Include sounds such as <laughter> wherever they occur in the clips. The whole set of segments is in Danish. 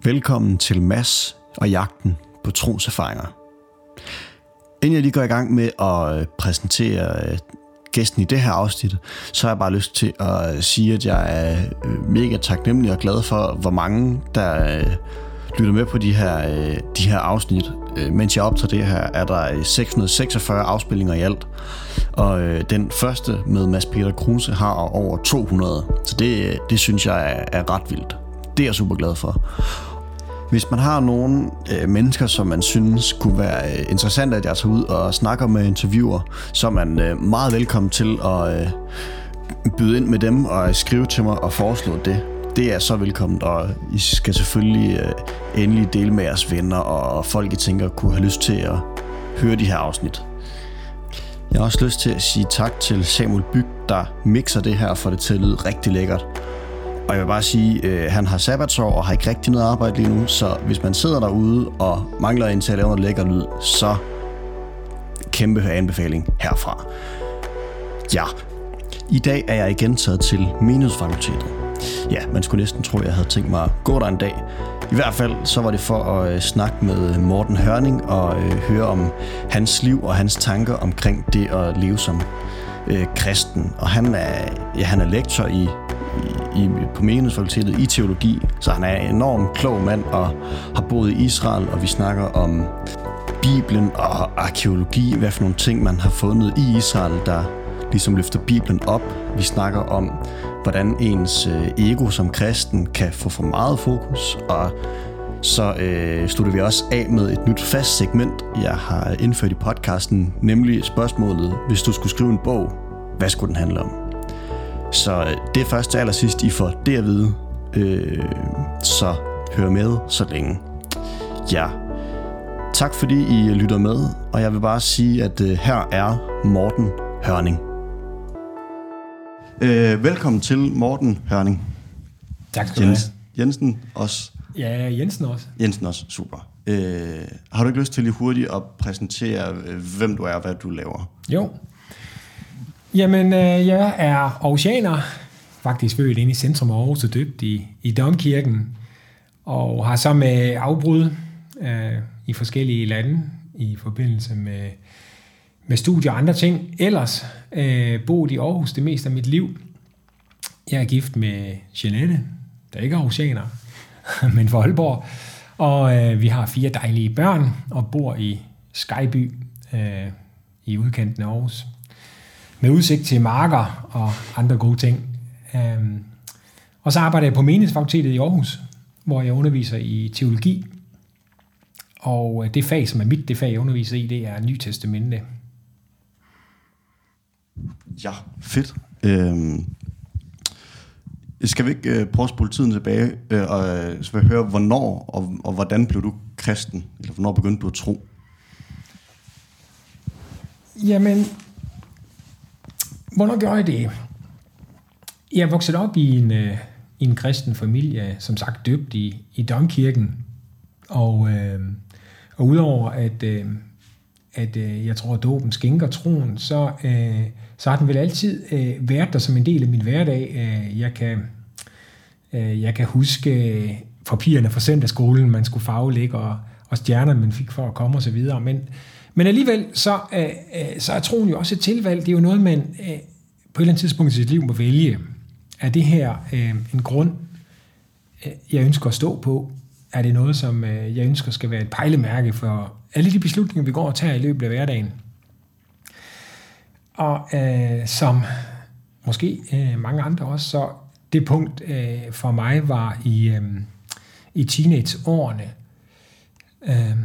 Velkommen til Mass og jagten på troserfaringer. Inden jeg lige går i gang med at øh, præsentere øh, gæsten i det her afsnit, så har jeg bare lyst til at øh, sige, at jeg er mega taknemmelig og glad for, hvor mange der lytter med på de her, de her afsnit. Mens jeg optager det her, er der 646 afspillinger i alt. Og den første med Mads Peter Kruse har over 200. Så det, det synes jeg er, er ret vildt. Det er jeg super glad for. Hvis man har nogle øh, mennesker, som man synes kunne være øh, interessant, at jeg tager ud og snakker med interviewer, så er man øh, meget velkommen til at øh, byde ind med dem og skrive til mig og foreslå det. Det er så velkommen, og I skal selvfølgelig øh, endelig dele med jeres venner og folk, I tænker kunne have lyst til at høre de her afsnit. Jeg har også lyst til at sige tak til Samuel Byg, der mixer det her for det til at lyde rigtig lækkert. Og jeg vil bare sige, øh, han har sabbatsår og har ikke rigtig noget arbejde lige nu, så hvis man sidder derude og mangler en til at lave noget lækker lyd, så kæmpe anbefaling herfra. Ja, i dag er jeg igen taget til Menighedsfakultetet. Ja, man skulle næsten tro, at jeg havde tænkt mig at gå der en dag. I hvert fald så var det for at øh, snakke med Morten Hørning og øh, høre om hans liv og hans tanker omkring det at leve som øh, kristen. Og han er, ja, han er lektor i i, på menighedsfakultetet i teologi, så han er en enormt klog mand og har boet i Israel, og vi snakker om Bibelen og arkeologi, hvad for nogle ting man har fundet i Israel, der ligesom løfter Bibelen op. Vi snakker om, hvordan ens øh, ego som kristen kan få for meget fokus, og så øh, slutter vi også af med et nyt fast segment, jeg har indført i podcasten, nemlig spørgsmålet, hvis du skulle skrive en bog, hvad skulle den handle om? Så øh, det er først til allersidst, I får det at vide. Øh, så hør med så længe. Ja. Tak fordi I lytter med, og jeg vil bare sige, at øh, her er Morten Hørning. Øh, velkommen til Morten Hørning. Tak skal du have. Jensen også. Ja, Jensen også. Jensen også, super. Øh, har du ikke lyst til lige hurtigt at præsentere, øh, hvem du er og hvad du laver? Jo, Jamen, øh, jeg er aarhusianer, faktisk født inde i centrum af Aarhus og døbt i, i Domkirken, og har så med afbrud øh, i forskellige lande i forbindelse med, med studier og andre ting. Ellers øh, boet i Aarhus det meste af mit liv. Jeg er gift med Jeanette, der ikke er aarhusianer, <laughs> men for Aalborg. Og øh, vi har fire dejlige børn og bor i Skyby øh, i udkanten af Aarhus med udsigt til marker og andre gode ting. Um, og så arbejder jeg på menighedsfakultetet i Aarhus, hvor jeg underviser i teologi. Og det fag, som er mit, det fag, jeg underviser i, det er Nytestamente. Ja, fedt. Øhm, skal vi ikke øh, prøve at spole tiden tilbage, øh, og så vil jeg høre, hvornår og, og hvordan blev du kristen? Eller hvornår begyndte du at tro? Jamen, Hvornår gjorde jeg det? Jeg voksede op i en, øh, i en kristen familie, som sagt døbt i, i Domkirken. Og, øh, og udover at, øh, at øh, jeg tror, at dåben skænker troen, så, øh, så har den vel altid øh, været der som en del af min hverdag. Øh, jeg, kan, øh, jeg kan huske øh, papirerne fra søndagsskolen, man skulle faglægge, og, og stjernerne, man fik for at komme osv. Men, men alligevel, så, øh, øh, så er troen jo også et tilvalg. Det er jo noget, man øh, på et eller andet tidspunkt i sit liv må vælge. Er det her øh, en grund, øh, jeg ønsker at stå på? Er det noget, som øh, jeg ønsker skal være et pejlemærke for alle de beslutninger, vi går og tager i løbet af hverdagen? Og øh, som måske øh, mange andre også, så det punkt øh, for mig var i, øh, i teenageårene. Øh,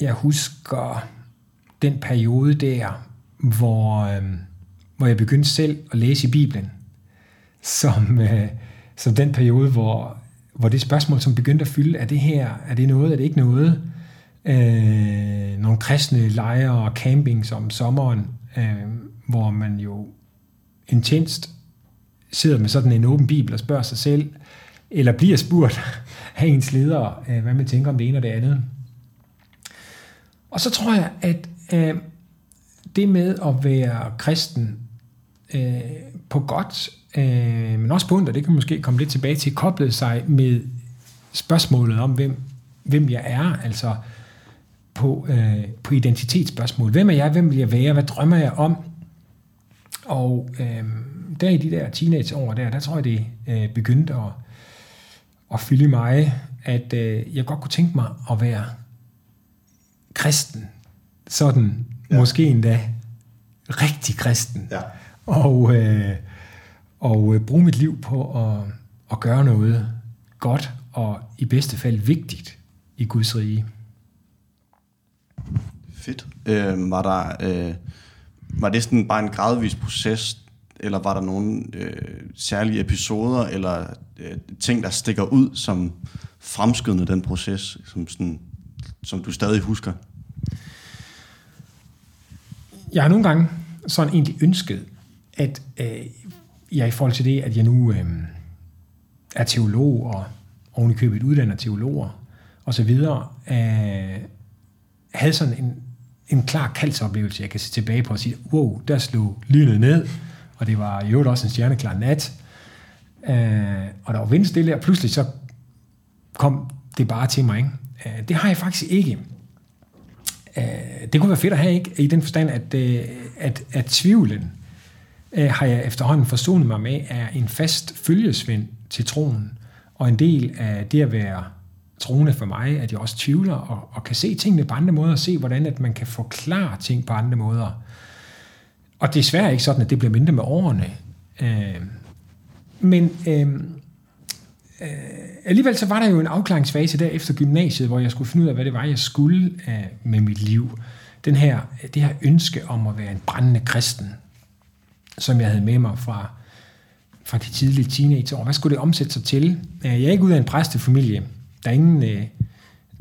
jeg husker den periode der, hvor, øh, hvor jeg begyndte selv at læse i Bibelen, som, øh, som den periode, hvor, hvor det spørgsmål, som begyndte at fylde, er det her, er det noget, er det ikke noget? Øh, nogle kristne lejre og campings om sommeren, øh, hvor man jo intenst sidder med sådan en åben bibel og spørger sig selv, eller bliver spurgt <laughs> af ens ledere, øh, hvad man tænker om det ene og det andet. Og så tror jeg, at øh, det med at være kristen øh, på godt, øh, men også på ondt, og det kan måske komme lidt tilbage til, koblet sig med spørgsmålet om, hvem, hvem jeg er, altså på, øh, på identitetsspørgsmål. Hvem er jeg? Hvem vil jeg være? Hvad drømmer jeg om? Og øh, der i de der teenageår der, der tror jeg, det øh, begyndte at, at fylde mig, at øh, jeg godt kunne tænke mig at være kristen. Sådan, ja. måske endda rigtig kristen. Ja. Og, øh, og øh, bruge mit liv på at, at gøre noget godt og i bedste fald vigtigt i Guds rige. Fedt. Øh, var der øh, var det sådan bare en gradvis proces, eller var der nogle øh, særlige episoder eller øh, ting, der stikker ud, som fremskydende den proces, som, sådan, som du stadig husker? Jeg har nogle gange sådan egentlig ønsket, at øh, jeg i forhold til det, at jeg nu øh, er teolog og oven i købet uddannet teologer og så videre, øh, havde sådan en, en klar kaldsoplevelse, jeg kan se tilbage på og sige, wow, der slog lynet ned, og det var i øvrigt også en stjerneklar nat, øh, og der var vindstille, og pludselig så kom det bare til mig. Ikke? Øh, det har jeg faktisk ikke. Øh, det kunne være fedt at have, ikke? i den forstand, at, øh, at, at tvivlen øh, har jeg efterhånden forsonet mig med, er en fast følgesvend til troen, og en del af det at være troende for mig, at jeg også tvivler og, og kan se tingene på andre måder, og se, hvordan at man kan forklare ting på andre måder. Og det er desværre ikke sådan, at det bliver mindre med årene. Øh, men øh, øh, alligevel så var der jo en afklaringsfase der efter gymnasiet, hvor jeg skulle finde ud af, hvad det var, jeg skulle øh, med mit liv. Den her, det her ønske om at være en brændende kristen, som jeg havde med mig fra, fra de tidlige teenageår. Hvad skulle det omsætte sig til? Øh, jeg er ikke ud af en præstefamilie. Der er ingen øh,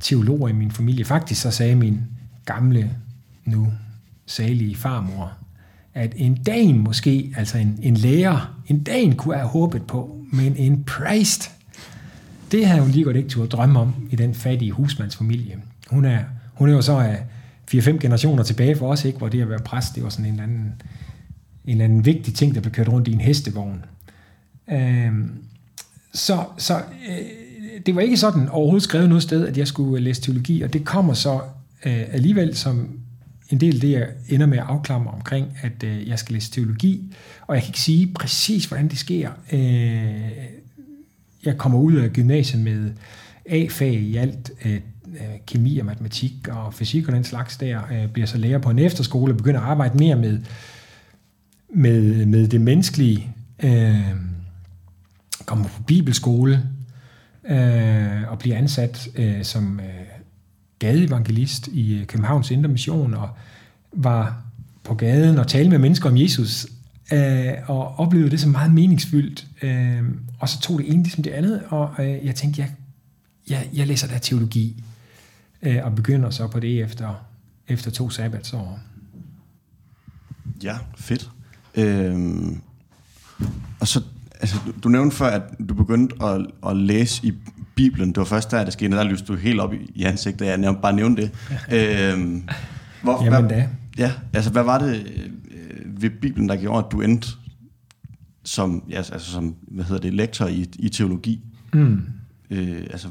teologer i min familie. Faktisk så sagde min gamle, nu salige farmor, at en dag måske, altså en, en lærer, en dag kunne have håbet på, men en præst, det havde hun lige godt ikke turde drømme om i den fattige husmandsfamilie. Hun er, hun er jo så øh, af 4-5 generationer tilbage for os, ikke, hvor det at være præst, det var sådan en eller anden, en eller anden vigtig ting, der blev kørt rundt i en hestevogn. Øhm, så så øh, det var ikke sådan overhovedet skrevet noget sted, at jeg skulle læse teologi, og det kommer så øh, alligevel som en del af det, jeg ender med at afklare mig omkring, at øh, jeg skal læse teologi, og jeg kan ikke sige præcis, hvordan det sker. Øh, jeg kommer ud af gymnasiet med A-fag i alt, øh, øh, kemi og matematik og fysik og den slags der, øh, bliver så lærer på en efterskole og begynder at arbejde mere med, med, med det menneskelige, øh, kommer på bibelskole øh, og bliver ansat øh, som øh, gadeevangelist i øh, Københavns Indre Mission og var på gaden og talte med mennesker om Jesus øh, og oplevede det som meget meningsfyldt. Øh, og så tog det ene ligesom det andet, og øh, jeg tænkte, jeg, jeg, jeg læser der teologi øh, og begynder så på det efter, efter to sabbatsår. Ja, fedt. Øhm, og så altså, du, du nævnte før, at du begyndte at, at læse i Bibelen. Det var først der, det skete, der lyste du helt op i, i ansigtet. Jeg nævnte, bare nævnte det. øhm, hvor, Jamen hvad, da. Ja, altså hvad var det øh, ved Bibelen, der gjorde, at du endte som, ja, altså, som hvad hedder det, lektor i, i teologi? Mm. Øh, altså,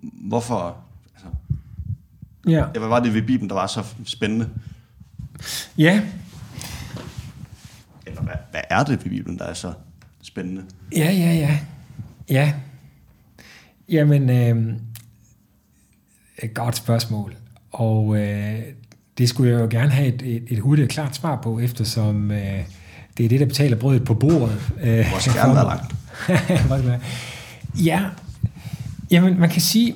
hvorfor... Altså, ja. ja. Hvad var det ved Bibelen, der var så spændende? Ja. Eller hvad, hvad er det ved Bibelen, der er så spændende? Ja, ja, ja. Ja. Jamen, øh, et godt spørgsmål. Og øh, det skulle jeg jo gerne have et, et, et hurtigt og klart svar på, eftersom øh, det er det, der betaler brødet på bordet. Øh, skal gerne være langt. <laughs> ja, jamen man kan sige,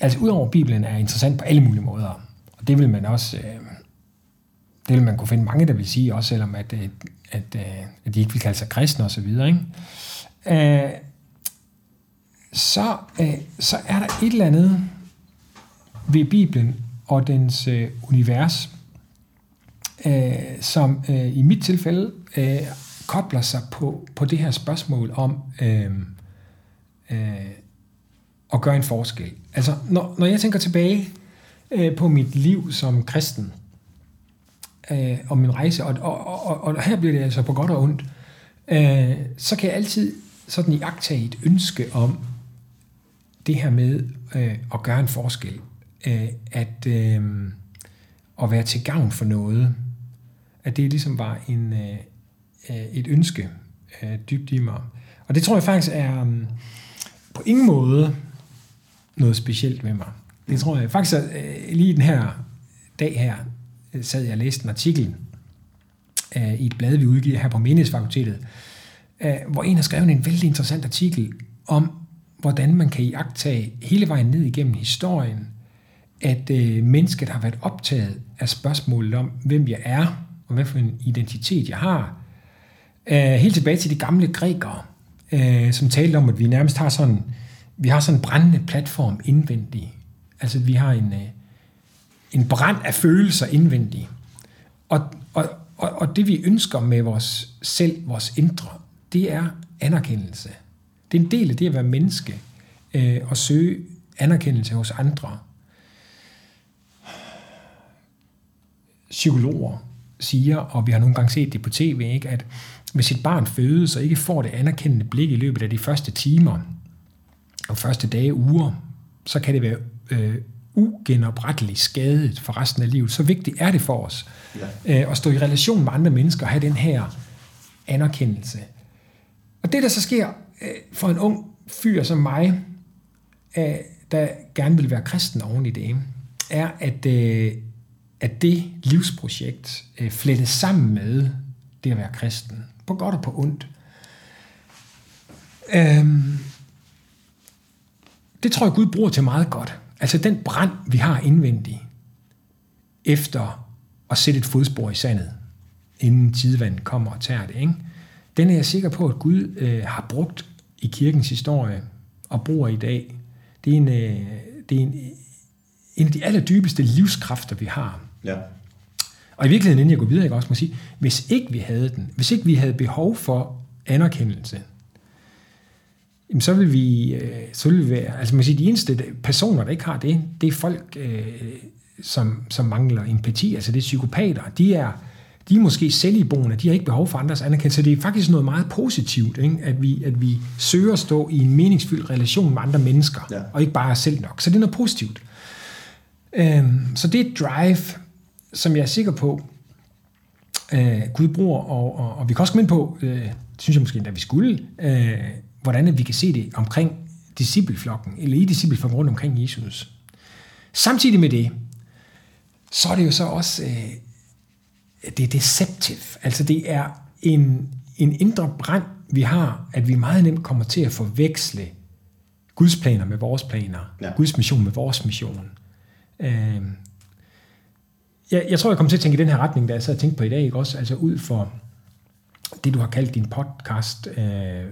altså udover Bibelen er interessant på alle mulige måder, og det vil man også, øh, det vil man kunne finde mange, der vil sige, også selvom at, at, at, at de ikke vil kalde sig kristne og så videre, ikke? Øh, så, øh, så er der et eller andet ved Bibelen og dens øh, univers, øh, som øh, i mit tilfælde øh, kobler sig på, på det her spørgsmål om øh, øh, at gøre en forskel. Altså, når, når jeg tænker tilbage øh, på mit liv som kristen, øh, og min rejse, og, og, og, og her bliver det altså på godt og ondt, øh, så kan jeg altid sådan i et ønske om det her med øh, at gøre en forskel, øh, at, øh, at være til gavn for noget, at det ligesom var en, øh, øh et ønske øh, dybt i mig. Og det tror jeg faktisk er øh, på ingen måde noget specielt ved mig. Det tror jeg faktisk, at øh, lige den her dag her, øh, sad jeg og læste en artikel øh, i et blad, vi udgiver her på Menighedsfakultetet, øh, hvor en har skrevet en vældig interessant artikel om, hvordan man kan iagtage hele vejen ned igennem historien, at øh, mennesket har været optaget af spørgsmålet om, hvem jeg er, og hvad for en identitet jeg har. Øh, helt tilbage til de gamle grækere, øh, som talte om, at vi nærmest har sådan, vi har sådan en brændende platform indvendig. Altså, vi har en, øh, en brand af følelser indvendig. Og, og, og, og det vi ønsker med vores selv, vores indre, det er anerkendelse. Det er en del af det at være menneske, øh, og søge anerkendelse hos andre. Psykologer siger, og vi har nogle gange set det på tv, ikke, at hvis et barn fødes og ikke får det anerkendende blik i løbet af de første timer og første dage, uger, så kan det være øh, ugenopretteligt skadet for resten af livet. Så vigtigt er det for os ja. øh, at stå i relation med andre mennesker og have den her anerkendelse. Og det, der så sker øh, for en ung fyr som mig, øh, der gerne vil være kristen oven i det, er, at, øh, at det livsprojekt øh, flettes sammen med det at være kristen. På godt og på ondt. Øhm, det tror jeg, Gud bruger til meget godt. Altså den brand, vi har indvendigt, efter at sætte et fodspor i sandet, inden tidevandet kommer og tager det, ikke? den er jeg sikker på, at Gud øh, har brugt i kirkens historie og bruger i dag. Det er en, øh, det er en, en af de allerdybeste livskræfter, vi har. Ja. Og i virkeligheden, inden jeg går videre, jeg også må sige, hvis ikke vi havde den, hvis ikke vi havde behov for anerkendelse, jamen så vil vi, øh, så vil vi være, altså man siger, de eneste personer, der ikke har det, det er folk, øh, som, som mangler empati, altså det er psykopater. De er, de er måske selviboende, de har ikke behov for andres anerkendelse. Det er faktisk noget meget positivt, ikke? At, vi, at vi søger at stå i en meningsfyldt relation med andre mennesker, ja. og ikke bare selv nok. Så det er noget positivt. Øhm, så det er et drive, som jeg er sikker på, øh, Gud bruger, og, og, og vi kan også komme ind på, øh, det synes jeg måske, at vi skulle, øh, hvordan vi kan se det omkring discipleflokken, eller i discipleflokken rundt omkring Jesus. Samtidig med det, så er det jo så også, øh, det er deceptive, altså det er en, en indre brand, vi har, at vi meget nemt kommer til at forveksle Guds planer med vores planer, ja. Guds mission med vores mission. Øh, jeg, jeg tror, jeg kommer til at tænke i den her retning, da jeg sad og tænkte på i dag, ikke også? Altså ud for det, du har kaldt din podcast, øh,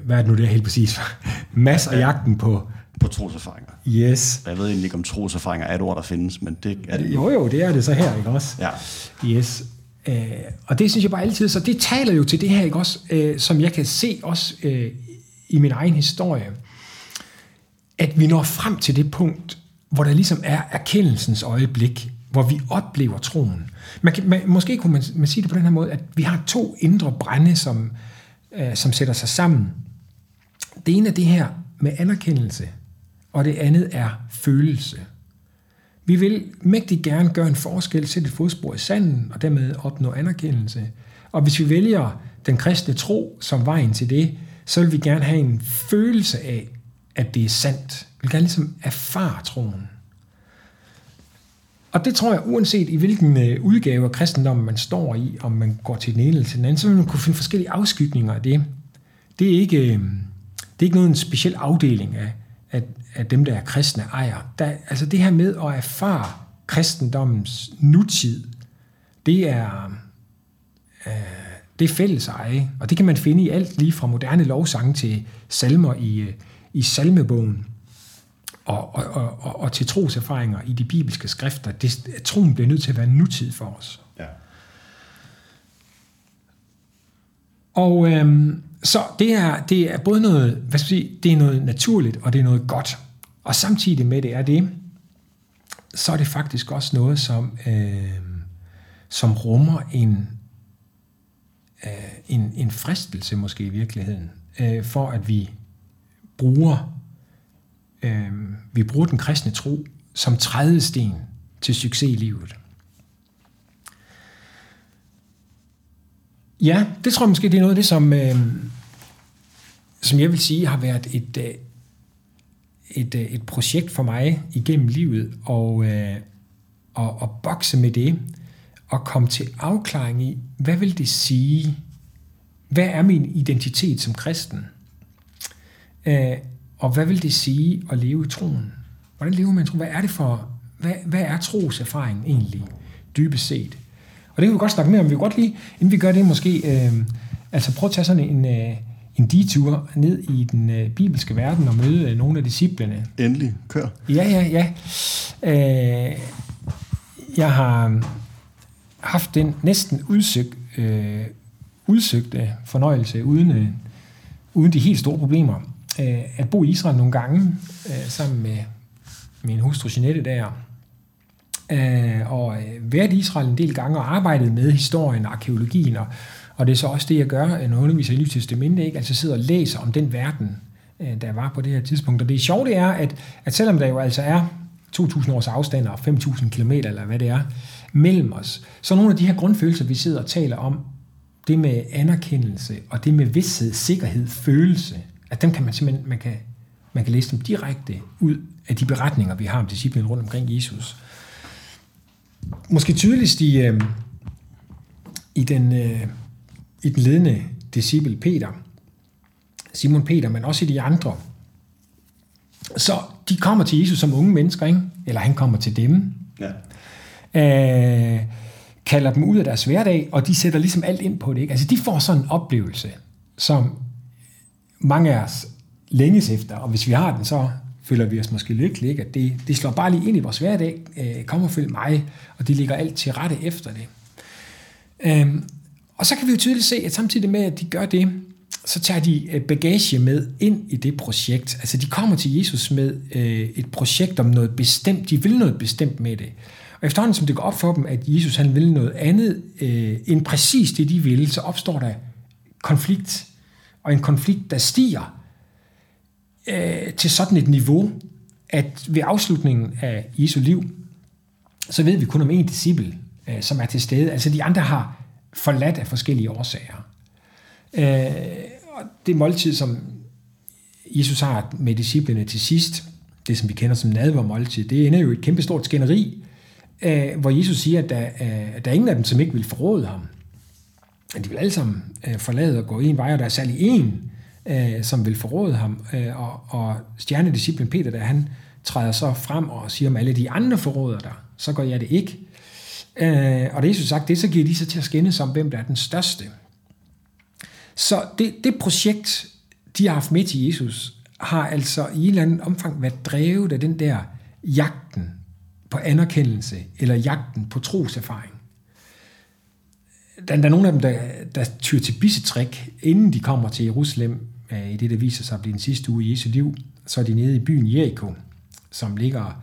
hvad er det nu, det er helt præcis? <laughs> Mass og jagten på... På troserfaringer. Yes. Jeg ved egentlig ikke, om troserfaringer er et ord, der findes, men det er det. Jo, jo, det er det så her, ikke også? Ja. Yes. Øh, og det synes jeg bare altid, så det taler jo til det her, ikke også? Øh, som jeg kan se også øh, i min egen historie, at vi når frem til det punkt, hvor der ligesom er erkendelsens øjeblik, hvor vi oplever troen. Man kan, man, måske kunne man, man sige det på den her måde, at vi har to indre brænde, som, øh, som sætter sig sammen. Det ene er det her med anerkendelse, og det andet er følelse. Vi vil mægtig gerne gøre en forskel, sætte et fodspor i sanden, og dermed opnå anerkendelse. Og hvis vi vælger den kristne tro som vejen til det, så vil vi gerne have en følelse af, at det er sandt. Vi vil gerne ligesom erfare troen. Og det tror jeg, uanset i hvilken øh, udgave af kristendommen man står i, om man går til den ene eller til den anden, så vil man kunne finde forskellige afskygninger af det. Det er ikke, øh, det er ikke noget en speciel afdeling af, af, af dem, der er kristne ejer. Der, altså det her med at erfare kristendommens nutid, det er, øh, det er fælles eje, og det kan man finde i alt lige fra moderne lovsange til salmer i, øh, i salmebogen og, og, og, og til troserfaringer i de bibelske skrifter. Det, troen bliver nødt til at være nutid for os. Ja. Og øhm, så det er, det er både noget, hvad skal sige, det er noget naturligt, og det er noget godt. Og samtidig med det er det, så er det faktisk også noget, som, øh, som rummer en, øh, en, en fristelse måske i virkeligheden, øh, for at vi bruger øh, vi bruger den kristne tro som trædesten til succes i livet. Ja, det tror jeg måske, det er noget af det, som, øh, som jeg vil sige har været et, øh, et, øh, et projekt for mig igennem livet, og, øh, og, og bokse med det, og komme til afklaring i, hvad vil det sige, hvad er min identitet som kristen? Øh, og hvad vil det sige at leve i troen? Hvordan lever man tro? Hvad er det for, hvad, hvad er troserfaring egentlig, dybest set? Og det kan vi godt snakke mere om. Vi kan godt lige, inden vi gør det måske, øh, altså prøve at tage sådan en, øh, en detur ned i den øh, bibelske verden og møde øh, nogle af disciplene. Endelig, kør. Ja, ja, ja. Øh, jeg har haft den næsten udsøg, øh, udsøgte fornøjelse, uden, øh, uden de helt store problemer, øh, at bo i Israel nogle gange, øh, sammen med min hustru Jeanette der, øh, og øh, været i Israel en del gange og arbejdet med historien og arkeologien, og, og det er så også det, jeg gør, øh, når jeg underviser i Livstestamentet, ikke? altså sidder og læser om den verden, øh, der var på det her tidspunkt. Og det sjove det er, at, at selvom der jo altså er 2.000 års afstand og 5.000 km, eller hvad det er, mellem os, så nogle af de her grundfølelser, vi sidder og taler om, det med anerkendelse, og det med vidshed, sikkerhed, følelse, at dem kan man simpelthen, man kan, man kan læse dem direkte ud af de beretninger, vi har om disciplen rundt omkring Jesus. Måske tydeligst i, øh, i, den, øh, i den ledende disciple Peter, Simon Peter, men også i de andre. Så de kommer til Jesus som unge mennesker, ikke? eller han kommer til dem. Ja. Øh, kalder dem ud af deres hverdag, og de sætter ligesom alt ind på det. Ikke? Altså de får sådan en oplevelse, som mange af os længes efter, og hvis vi har den, så føler vi os måske lykkelige, at det, det slår bare lige ind i vores hverdag, øh, kom og følg mig, og det ligger alt til rette efter det. Øhm, og så kan vi jo tydeligt se, at samtidig med, at de gør det, så tager de øh, bagage med ind i det projekt. Altså de kommer til Jesus med øh, et projekt om noget bestemt. De vil noget bestemt med det. Og efterhånden som det går op for dem, at Jesus han vil noget andet øh, end præcis det, de vil, så opstår der konflikt. Og en konflikt, der stiger øh, til sådan et niveau, at ved afslutningen af Jesu liv, så ved vi kun om en disciple, øh, som er til stede. Altså de andre har forladt af forskellige årsager. Øh, og det måltid, som Jesus har med disciplene til sidst, det som vi kender som nadvermåltid, det ender jo et kæmpestort skænderi, øh, hvor Jesus siger, at der, øh, der er ingen af dem, som ikke vil forråde ham. De vil alle sammen øh, forlade og gå en vej, og der er særlig en, øh, som vil forråde ham. Øh, og, og stjernedisciplen Peter, der han træder så frem og siger, om alle de andre forråder der, så gør jeg det ikke. Øh, og da Jesus sagt det, så giver de sig til at skændes om, hvem der er den største. Så det, det projekt, de har haft med til Jesus, har altså i en eller anden omfang været drevet af den der jagten på anerkendelse, eller jagten på troserfaring. Der, der er nogle af dem, der, der tyr til bissetrik, inden de kommer til Jerusalem, øh, i det, der viser sig at blive den sidste uge i Jesu liv, så er de nede i byen Jericho, som ligger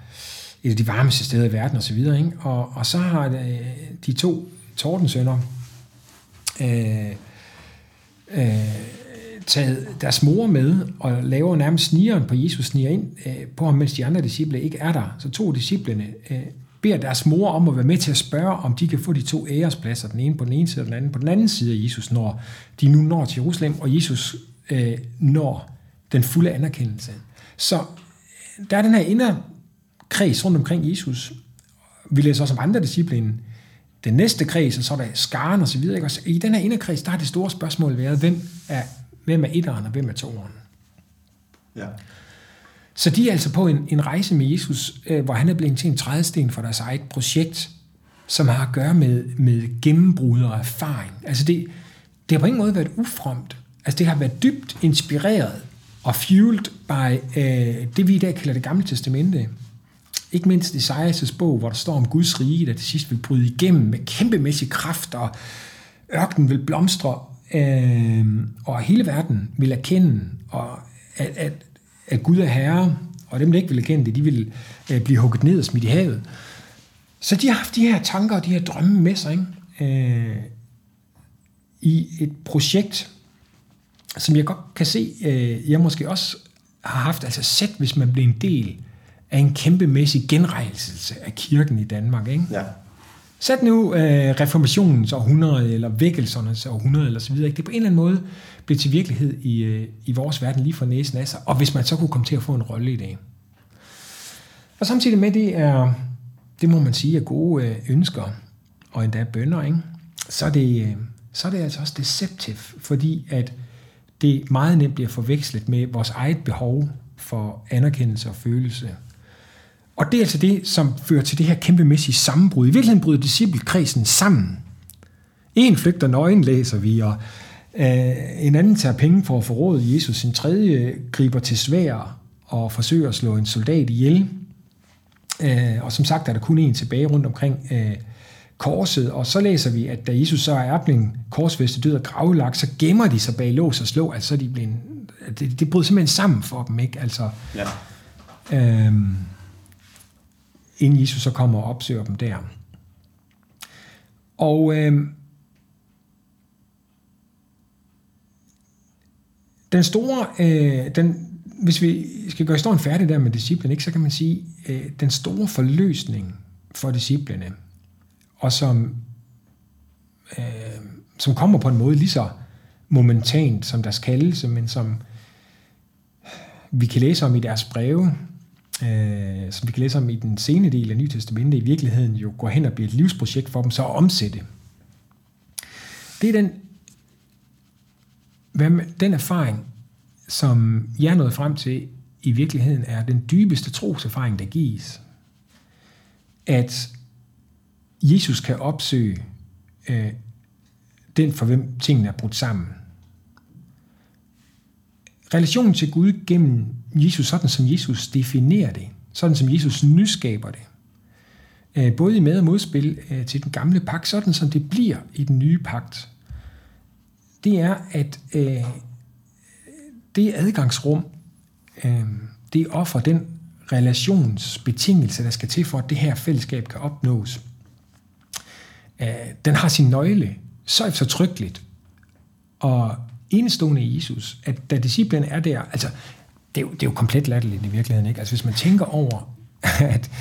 et af de varmeste steder i verden osv. Og, og, og så har de, de to tordensønner øh, øh, taget deres mor med og laver nærmest snigeren på Jesus, sniger ind øh, på ham, mens de andre disciple ikke er der. Så to disciplene øh, beder deres mor om at være med til at spørge, om de kan få de to ærespladser, den ene på den ene side og den anden på den anden side af Jesus, når de nu når til Jerusalem, og Jesus øh, når den fulde anerkendelse. Så øh, der er den her indre kreds rundt omkring Jesus. Vi læser også om andre disciple den næste kreds, og så er der skaren og så videre. Ikke? Og I den her inderkreds, der har det store spørgsmål været, hvem er, hvem er etteren og hvem er toeren? Ja. Så de er altså på en, en rejse med Jesus, øh, hvor han er blevet til en trædesten for deres eget projekt, som har at gøre med, med gennembrud og erfaring. Altså det, det har på ingen måde været ufromt. Altså det har været dybt inspireret og fueled by øh, det, vi i dag kalder det gamle testamente. Ikke mindst Esajas' bog, hvor der står om Guds rige, der til sidst vil bryde igennem med kæmpemæssig kraft, og ørkenen vil blomstre, øh, og hele verden vil erkende, og at, at, at Gud er herre, og dem, der ikke vil erkende det, de vil øh, blive hugget ned og smidt i havet. Så de har haft de her tanker og de her drømme med sig, ikke? Øh, i et projekt, som jeg godt kan se, øh, jeg måske også har haft, altså set, hvis man blev en del af en kæmpemæssig genrejselse af kirken i Danmark. Ikke? Ja. Sæt nu øh, reformationens århundrede, eller vækkelsernes århundrede, eller så videre. Ikke? Det på en eller anden måde blev til virkelighed i, øh, i vores verden lige for næsen af sig, og hvis man så kunne komme til at få en rolle i det. Og samtidig med det er, det må man sige, er gode øh, ønsker, og endda bønder, ikke? Så, er det, øh, så er det altså også deceptive, fordi at det meget nemt bliver forvekslet med vores eget behov for anerkendelse og følelse. Og det er altså det, som fører til det her kæmpemæssige sammenbrud. I virkeligheden bryder disciplekredsen sammen. En flygter nøgen, læser vi, og øh, en anden tager penge for at forråde Jesus. En tredje griber til svær og forsøger at slå en soldat ihjel. Øh, og som sagt er der kun en tilbage rundt omkring øh, korset, og så læser vi, at da Jesus så er blevet korsfæstet, død og gravlagt, så gemmer de sig bag lås og slå, altså de bliver en, det, det bryder simpelthen sammen for dem, ikke? Altså, Ja. øhm, inden Jesus så kommer og opsøger dem der. Og øhm, den store, øh, den, hvis vi skal gøre historien færdig der med disciplen, ikke, så kan man sige, øh, den store forløsning for disciplene, og som, øh, som kommer på en måde lige så momentant som deres kaldelse, men som vi kan læse om i deres breve, øh, som vi kan læse om i den sene del af Nye Testamentet, i virkeligheden jo går hen og bliver et livsprojekt for dem så at omsætte. Det er den, hvad med, den erfaring, som jeg nåede frem til, i virkeligheden er den dybeste troserfaring, der gives. At Jesus kan opsøge øh, den, for hvem tingene er brudt sammen. Relationen til Gud gennem Jesus, sådan som Jesus definerer det, sådan som Jesus nyskaber det, øh, både i med- og modspil øh, til den gamle pagt, sådan som det bliver i den nye pagt, det er, at øh, det adgangsrum, øh, det offer den relationsbetingelse, der skal til for, at det her fællesskab kan opnås. Øh, den har sin nøgle så eftertrykkeligt og enestående i Jesus, at da disciplen er der, altså det er jo, det er jo komplet latterligt i virkeligheden, ikke? Altså hvis man tænker over, at,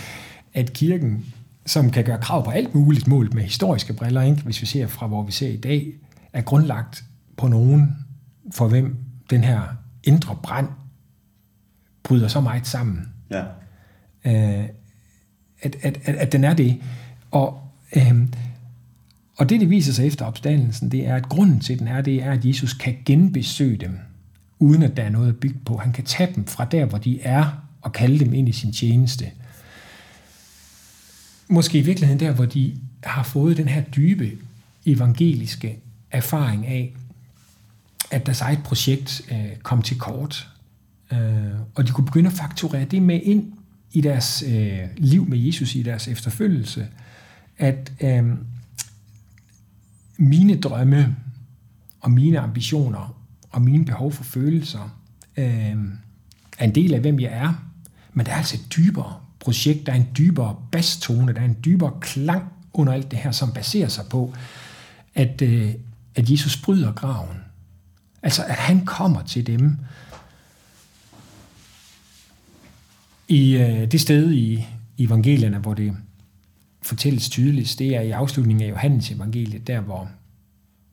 at kirken, som kan gøre krav på alt muligt mål med historiske briller, ikke? hvis vi ser fra, hvor vi ser i dag, er grundlagt på nogen, for hvem den her indre brand bryder så meget sammen. Ja. Øh, at, at, at, at den er det. Og, øh, og det, det viser sig efter opstandelsen, det er, at grunden til den er, det er, at Jesus kan genbesøge dem, uden at der er noget at bygge på. Han kan tage dem fra der, hvor de er, og kalde dem ind i sin tjeneste. Måske i virkeligheden der, hvor de har fået den her dybe evangeliske erfaring af, at deres eget projekt øh, kom til kort, øh, og de kunne begynde at fakturere det med ind i deres øh, liv med Jesus, i deres efterfølgelse, at øh, mine drømme og mine ambitioner og mine behov for følelser øh, er en del af, hvem jeg er, men der er altså et dybere projekt, der er en dybere basstone, der er en dybere klang under alt det her, som baserer sig på, at, øh, at Jesus bryder graven. Altså, at han kommer til dem. I øh, det sted i, evangelierne, hvor det fortælles tydeligst, det er i afslutningen af Johannes evangeliet, der hvor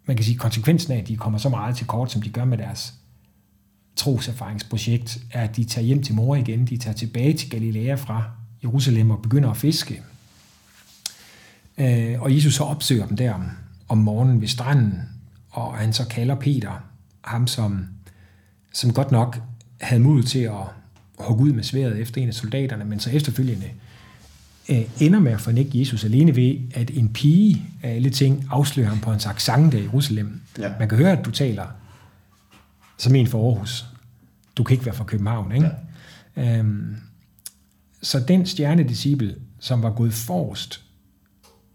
man kan sige, konsekvensen af, at de kommer så meget til kort, som de gør med deres troserfaringsprojekt, er, at de tager hjem til mor igen, de tager tilbage til Galilea fra Jerusalem og begynder at fiske. Øh, og Jesus så opsøger dem der om, om morgenen ved stranden, og han så kalder Peter, ham som, som godt nok havde mod til at hugge ud med sværet efter en af soldaterne, men så efterfølgende øh, ender med at fornægte Jesus alene ved, at en pige af alle ting afslører ham på hans accent i Jerusalem. Ja. Man kan høre, at du taler som en fra Aarhus. Du kan ikke være fra København, ikke? Ja. Øhm, så den stjernedisciple, som var gået forrest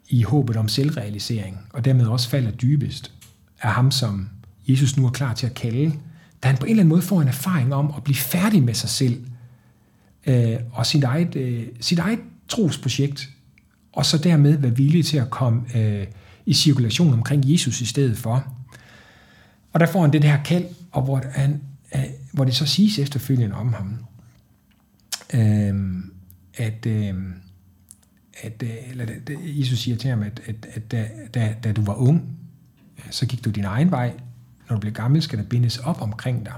i håbet om selvrealisering, og dermed også falder dybest, er ham, som Jesus nu er klar til at kalde, da han på en eller anden måde får en erfaring om at blive færdig med sig selv, øh, og sit eget, øh, sit eget trosprojekt, og så dermed være villig til at komme øh, i cirkulation omkring Jesus i stedet for. Og der får han det her kald, og hvor han, øh, hvor det så siges efterfølgende om ham, øh, at, øh, at øh, eller, Jesus siger til ham, at, at, at da, da, da du var ung, øh, så gik du din egen vej. Når du bliver gammel, skal der bindes op omkring dig.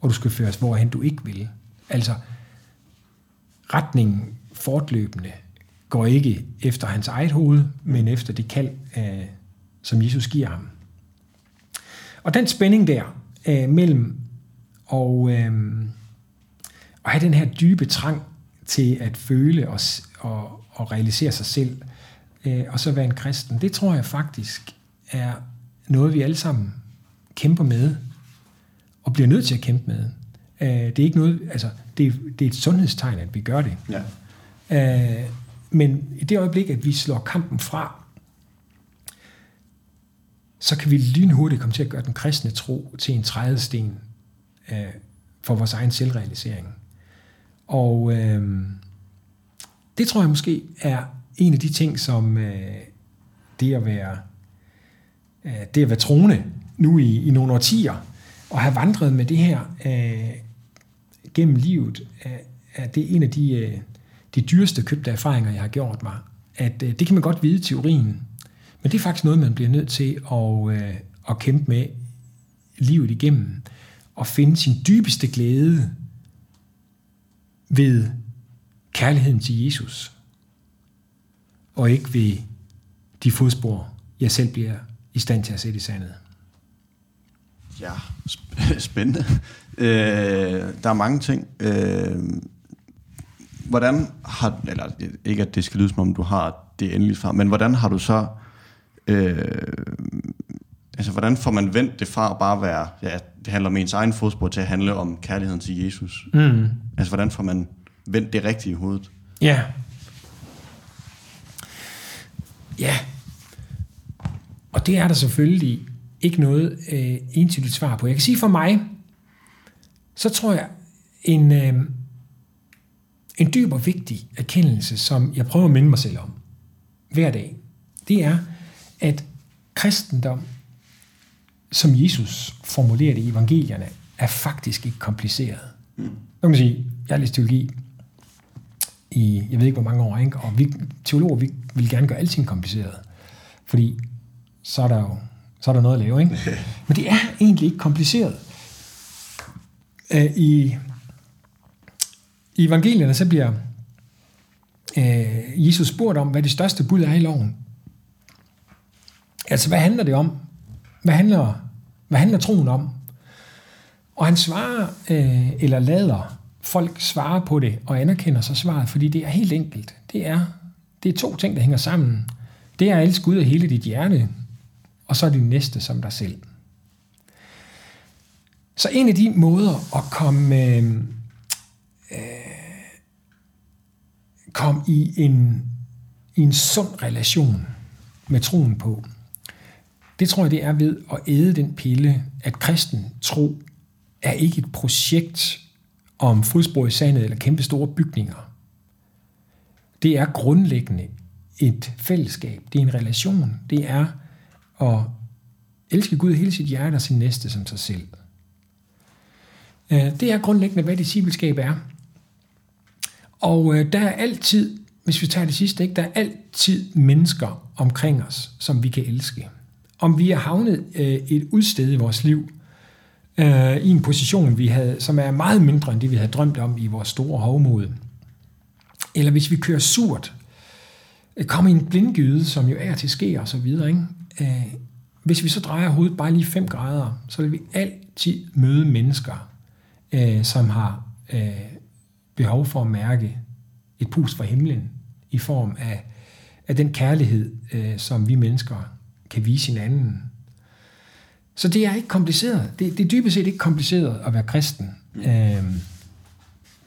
Og du skal føres hvorhen du ikke vil. Altså, retningen fortløbende går ikke efter hans eget hoved, men efter det kald, øh, som Jesus giver ham. Og den spænding der øh, mellem og, øh, at have den her dybe trang til at føle og, og, og realisere sig selv, øh, og så være en kristen, det tror jeg faktisk er noget, vi alle sammen kæmper med, og bliver nødt til at kæmpe med. Øh, det er ikke noget, altså, det, det er et sundhedstegn, at vi gør det. Ja. Øh, men i det øjeblik, at vi slår kampen fra, så kan vi lynhurtigt komme til at gøre den kristne tro til en trædesten øh, for vores egen selvrealisering. Og øh, det tror jeg måske er en af de ting, som øh, det at være øh, det at være troende nu i, i nogle årtier, og have vandret med det her øh, gennem livet, øh, er det en af de, øh, de dyreste købte erfaringer, jeg har gjort mig. At øh, det kan man godt vide i teorien, men det er faktisk noget, man bliver nødt til at, øh, at kæmpe med livet igennem, og finde sin dybeste glæde ved kærligheden til Jesus, og ikke ved de fodspor, jeg selv bliver i stand til at sætte i sandet. Ja, <laughs> spændende. Øh, der er mange ting. Øh, hvordan har, eller ikke at det skal lyde som om du har det endelige svar, men hvordan har du så, øh, altså hvordan får man vendt det fra at bare være, ja, det handler om ens egen fodspor til at handle om kærligheden til Jesus? Mm. Altså hvordan får man vendt det rigtige i hovedet? Ja. Ja. Og det er der selvfølgelig ikke noget øh, entydigt svar på. Jeg kan sige for mig, så tror jeg, en, øh, en dyb og vigtig erkendelse, som jeg prøver at minde mig selv om hver dag, det er, at kristendom, som Jesus formulerer det i evangelierne, er faktisk ikke kompliceret. Nu kan man sige, jeg har læst teologi i, jeg ved ikke hvor mange år, ikke? og vi teologer, vi vil gerne gøre alting kompliceret, fordi så er der jo så er der noget at lave. Ikke? <laughs> Men det er egentlig ikke kompliceret. I, i evangelierne så bliver øh, Jesus spurgt om, hvad det største bud er i loven. Altså, hvad handler det om? Hvad handler, hvad handler troen om? Og han svarer, øh, eller lader folk svare på det, og anerkender så svaret, fordi det er helt enkelt. Det er, det er to ting, der hænger sammen. Det er at elske Gud af hele dit hjerte, og så er det næste som dig selv. Så en af de måder at komme, øh, øh, komme i, en, i en sund relation med troen på, det tror jeg, det er ved at æde den pille, at kristen tro er ikke et projekt om fodspor i sandet eller kæmpe store bygninger. Det er grundlæggende et fællesskab. Det er en relation. Det er og elske Gud hele sit hjerte og sin næste som sig selv. Øh, det er grundlæggende, hvad discipleskab er. Og øh, der er altid, hvis vi tager det sidste, ikke, der er altid mennesker omkring os, som vi kan elske. Om vi er havnet øh, et udsted i vores liv, i en position, vi havde, som er meget mindre end det, vi havde drømt om i vores store hovmod. Eller hvis vi kører surt, kommer i en blindgyde, som jo er til sker og så videre, ikke? Øh, hvis vi så drejer hovedet bare lige 5 grader, så vil vi altid møde mennesker, øh, som har øh, behov for at mærke et pust fra himlen i form af, af den kærlighed, øh, som vi mennesker kan vise hinanden. Så det er ikke kompliceret. Det, det er dybest set ikke kompliceret at være kristen. Øh,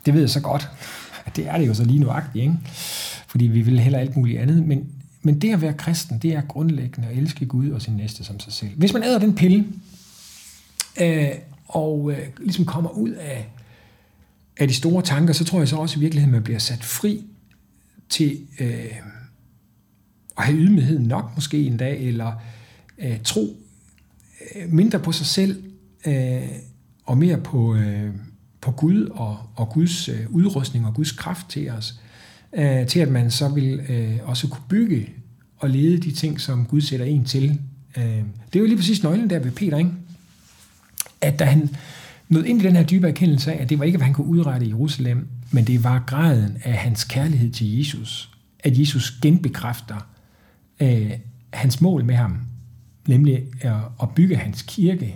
det ved jeg så godt. <laughs> Det er det jo så lige nuagtigt, ikke? Fordi vi vil heller alt muligt andet. Men, men det at være kristen, det er grundlæggende at elske Gud og sin næste som sig selv. Hvis man æder den pille, øh, og øh, ligesom kommer ud af, af de store tanker, så tror jeg så også i virkeligheden, man bliver sat fri til øh, at have ydmyghed nok måske en dag, eller øh, tro øh, mindre på sig selv, øh, og mere på, øh, på Gud og, og Guds øh, udrustning og Guds kraft til os, øh, til at man så vil øh, også kunne bygge og lede de ting, som Gud sætter en til. Øh, det er jo lige præcis nøglen der ved Peter, ikke? at da han nåede ind i den her dybe erkendelse af, at det var ikke, hvad han kunne udrette i Jerusalem, men det var graden af hans kærlighed til Jesus, at Jesus genbekræfter øh, hans mål med ham, nemlig at at bygge hans kirke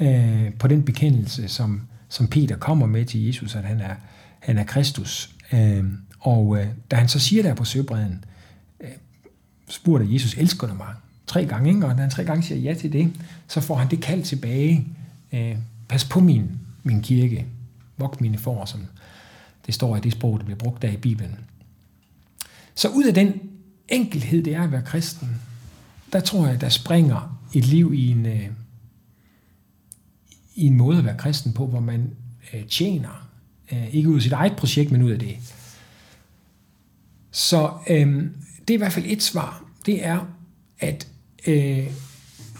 øh, på den bekendelse, som, som Peter kommer med til Jesus, at han er, han er Kristus. Øh, og øh, da han så siger der på søbredden, øh, spurgte Jesus, elsker du mig? Tre gange, ikke? og da han tre gange siger ja til det, så får han det kald tilbage. Øh, pas på min, min kirke, vogt mine får, som det står i det sprog, der bliver brugt der i Bibelen. Så ud af den enkelhed, det er at være kristen, der tror jeg, der springer et liv i en, øh, i en måde at være kristen på, hvor man øh, tjener, øh, ikke ud af sit eget projekt, men ud af det. Så øh, det er i hvert fald et svar. Det er at øh,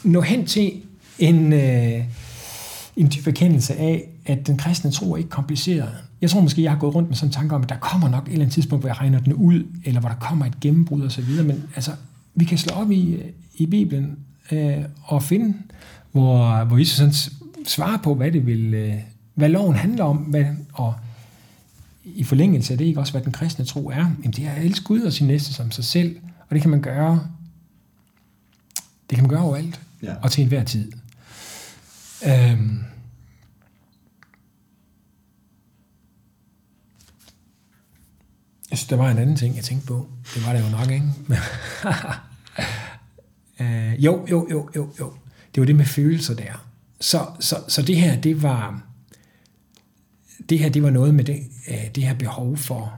nå hen til en, øh, en dyb erkendelse af, at den kristne tro er ikke kompliceret. Jeg tror måske, jeg har gået rundt med sådan en tanke om, at der kommer nok et eller andet tidspunkt, hvor jeg regner den ud, eller hvor der kommer et gennembrud og så videre. Men altså, vi kan slå op i, øh, i Bibelen øh, og finde, hvor, hvor Jesus sådan svarer på, hvad det vil, øh, hvad loven handler om, hvad, og i forlængelse af det ikke også, hvad den kristne tro er. Jamen, det er at elske Gud og sin næste som sig selv, og det kan man gøre, det kan man gøre overalt, ja. og til enhver tid. Øhm, Jeg synes, der var en anden ting, jeg tænkte på. Det var det jo nok, ikke? uh, <laughs> jo, jo, jo, jo, jo. Det var det med følelser der. Så, så, så det her, det var det her, det var noget med det, øh, det her behov for,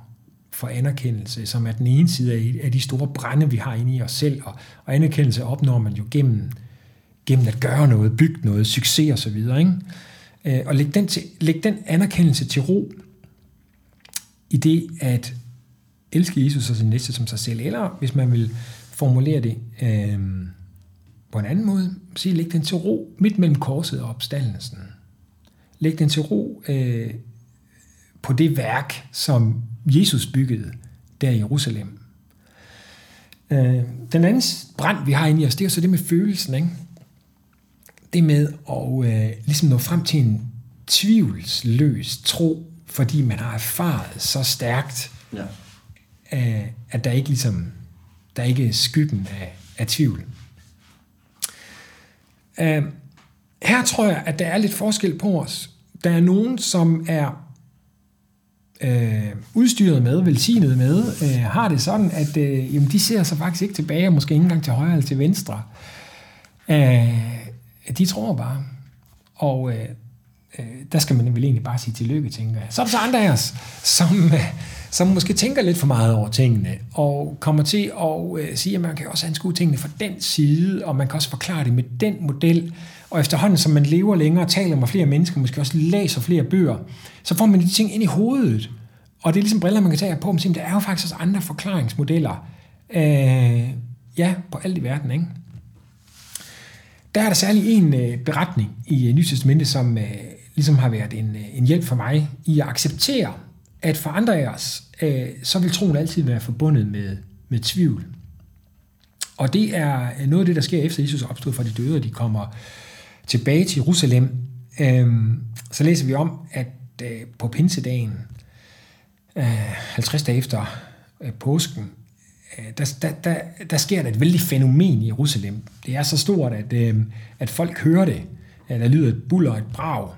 for anerkendelse, som er den ene side af, de store brænde, vi har inde i os selv. Og, og anerkendelse opnår man jo gennem, gennem at gøre noget, bygge noget, succes og så videre. Ikke? Øh, og læg den, til, læg den anerkendelse til ro i det, at elske Jesus og sin næste som sig selv, eller hvis man vil formulere det øh, på en anden måde, sige, læg den til ro midt mellem korset og opstandelsen. Læg den til ro øh, på det værk, som Jesus byggede der i Jerusalem. Øh, den anden brand, vi har inde i os, det er så det med følelsen. Ikke? Det med at øh, ligesom nå frem til en tvivlsløs tro, fordi man har erfaret så stærkt, ja øh, at der ikke ligesom, der ikke er skyggen af, af tvivl. Øh, her tror jeg, at der er lidt forskel på os. Der er nogen, som er øh, udstyret med, velsignet med, øh, har det sådan, at øh, jamen, de ser sig faktisk ikke tilbage, og måske ikke engang til højre eller til venstre. Øh, de tror bare. Og øh, øh, der skal man vel egentlig bare sige tillykke, tænker jeg. Så er der så andre af os, som, øh, som måske tænker lidt for meget over tingene, og kommer til at øh, sige, at man kan også anskue tingene fra den side, og man kan også forklare det med den model, og efterhånden, som man lever længere, taler med flere mennesker, måske også læser flere bøger, så får man de ting ind i hovedet. Og det er ligesom briller, man kan tage på, men der er jo faktisk også andre forklaringsmodeller. Øh, ja, på alt i verden, ikke? Der er der særlig en øh, beretning i øh, Nytestamentet, som øh, ligesom har været en, øh, en hjælp for mig i at acceptere, at for andre af os, øh, så vil troen altid være forbundet med, med tvivl. Og det er øh, noget af det, der sker efter Jesus opstod fra de døde, og de kommer tilbage til Jerusalem. Øh, så læser vi om, at øh, på pinsedagen, øh, 50 dage efter øh, påsken, øh, der, der, der, der sker der et vældig fænomen i Jerusalem. Det er så stort, at, øh, at folk hører det. Der lyder et buller og et brag.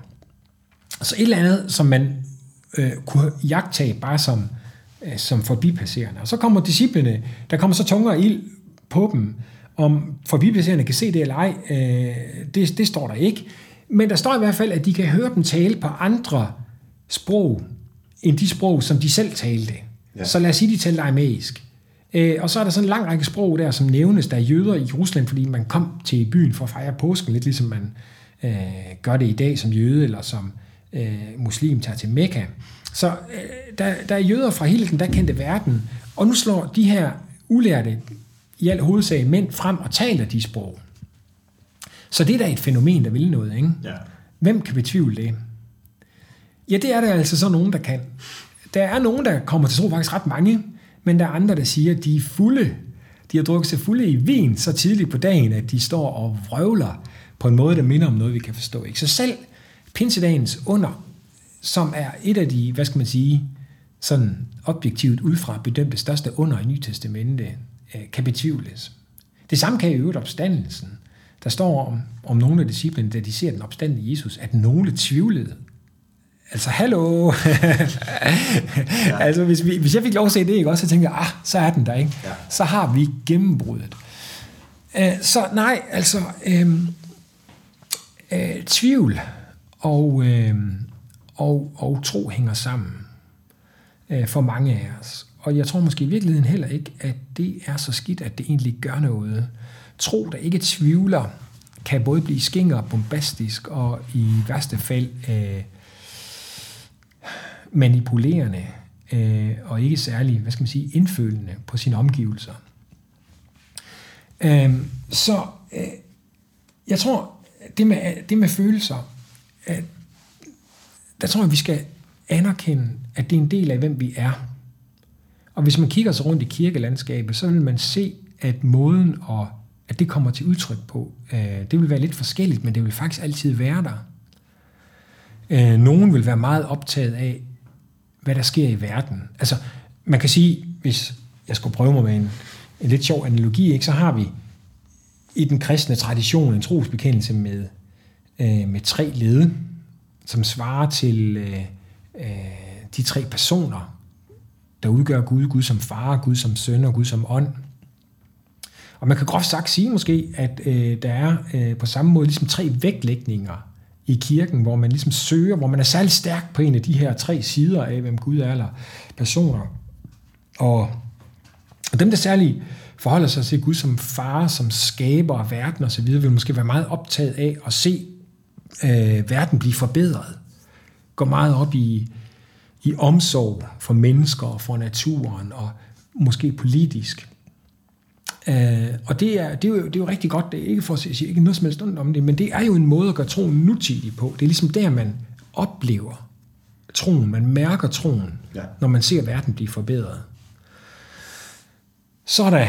Så et eller andet, som man øh, kunne jagtage bare som, øh, som forbipasserende. Og så kommer disciplene, der kommer så tungere ild på dem, om forbipasserende kan se det eller ej, øh, det, det står der ikke. Men der står i hvert fald, at de kan høre dem tale på andre sprog, end de sprog, som de selv talte. Ja. Så lad os sige, de talte aramæisk. Øh, og så er der sådan en lang række sprog der, som nævnes, der er jøder i Jerusalem, fordi man kom til byen for at fejre påsken, lidt ligesom man øh, gør det i dag som jøde, eller som øh, muslim tager til Mekka. Så øh, der, der er jøder fra hele den der kendte verden, og nu slår de her ulærte, i al hovedsag mænd, frem og taler de sprog. Så det er da et fænomen, der vil noget, ikke? Ja. Hvem kan betvivle det? Ja, det er der altså så nogen, der kan. Der er nogen, der kommer til tro, faktisk ret mange, men der er andre, der siger, at de er fulde. De har drukket sig fulde i vin så tidligt på dagen, at de står og vrøvler på en måde, der minder om noget, vi kan forstå. Ikke? Så selv pinsedagens under, som er et af de, hvad skal man sige, sådan objektivt udefra bedømte største under i Nytestamentet, kan betvivles. Det samme kan i øvrigt opstandelsen. Der står om, om nogle af disciplene, da de ser den opstandende Jesus, at nogle tvivlede. Altså, hallo! <laughs> ja. altså, hvis, vi, hvis jeg fik lov at se det, ikke, også, så tænker jeg, ah, så er den der, ikke? Ja. Så har vi gennembruddet. Uh, så nej, altså, øh, øh, tvivl og, øh, og, og tro hænger sammen øh, for mange af os. Og jeg tror måske i virkeligheden heller ikke, at det er så skidt, at det egentlig gør noget. Tro, der ikke tvivler, kan både blive skinger, bombastisk og i værste fald øh, manipulerende øh, og ikke særlig, hvad skal man sige, indfølende på sine omgivelser. Øh, så øh, jeg tror, det med, det med følelser, øh, der tror jeg, vi skal anerkende, at det er en del af, hvem vi er. Og hvis man kigger sig rundt i kirkelandskabet, så vil man se, at måden, og at det kommer til udtryk på, øh, det vil være lidt forskelligt, men det vil faktisk altid være der. Øh, nogen vil være meget optaget af, hvad der sker i verden. Altså, man kan sige, hvis jeg skulle prøve mig med en, en lidt sjov analogi, ikke, så har vi i den kristne tradition en trosbekendelse med, øh, med tre led, som svarer til øh, øh, de tre personer, der udgør Gud, Gud som far, Gud som søn og Gud som ånd. Og man kan groft sagt sige måske, at øh, der er øh, på samme måde ligesom tre vægtlægninger i kirken, hvor man ligesom søger, hvor man er særlig stærk på en af de her tre sider af, hvem Gud er, eller personer. Og, og dem, der særligt forholder sig til Gud som far, som skaber af verden osv., vil måske være meget optaget af at se øh, verden blive forbedret. Går meget op i, i omsorg for mennesker og for naturen, og måske politisk. Øh, og det er, det, er jo, det er jo rigtig godt, det er ikke for at sige ikke noget som helst om det, men det er jo en måde at gøre troen nutidig på. Det er ligesom der, man oplever troen, man mærker troen, ja. når man ser verden blive forbedret. Så er der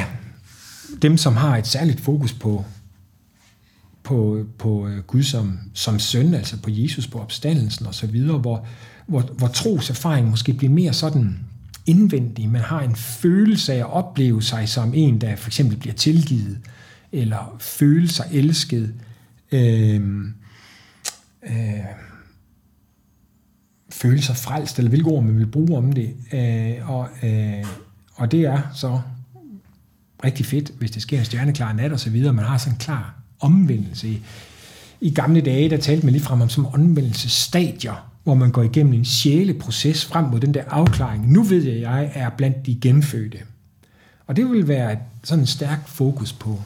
dem, som har et særligt fokus på, på, på øh, Gud som, som søn, altså på Jesus, på opstandelsen osv., hvor, hvor, hvor troserfaring måske bliver mere sådan indvendig. Man har en følelse af at opleve sig som en, der for eksempel bliver tilgivet, eller føle sig elsket. Øh, øh, føle sig frelst, eller hvilke ord man vil bruge om det. Øh, og, øh, og det er så rigtig fedt, hvis det sker en stjerneklar nat og så videre. Man har sådan en klar omvendelse. I, I gamle dage, der talte man lige frem om som omvendelsesstadier, hvor man går igennem en sjæleproces frem mod den der afklaring. Nu ved jeg, at jeg er blandt de genfødte. Og det vil være et, sådan en stærk fokus på,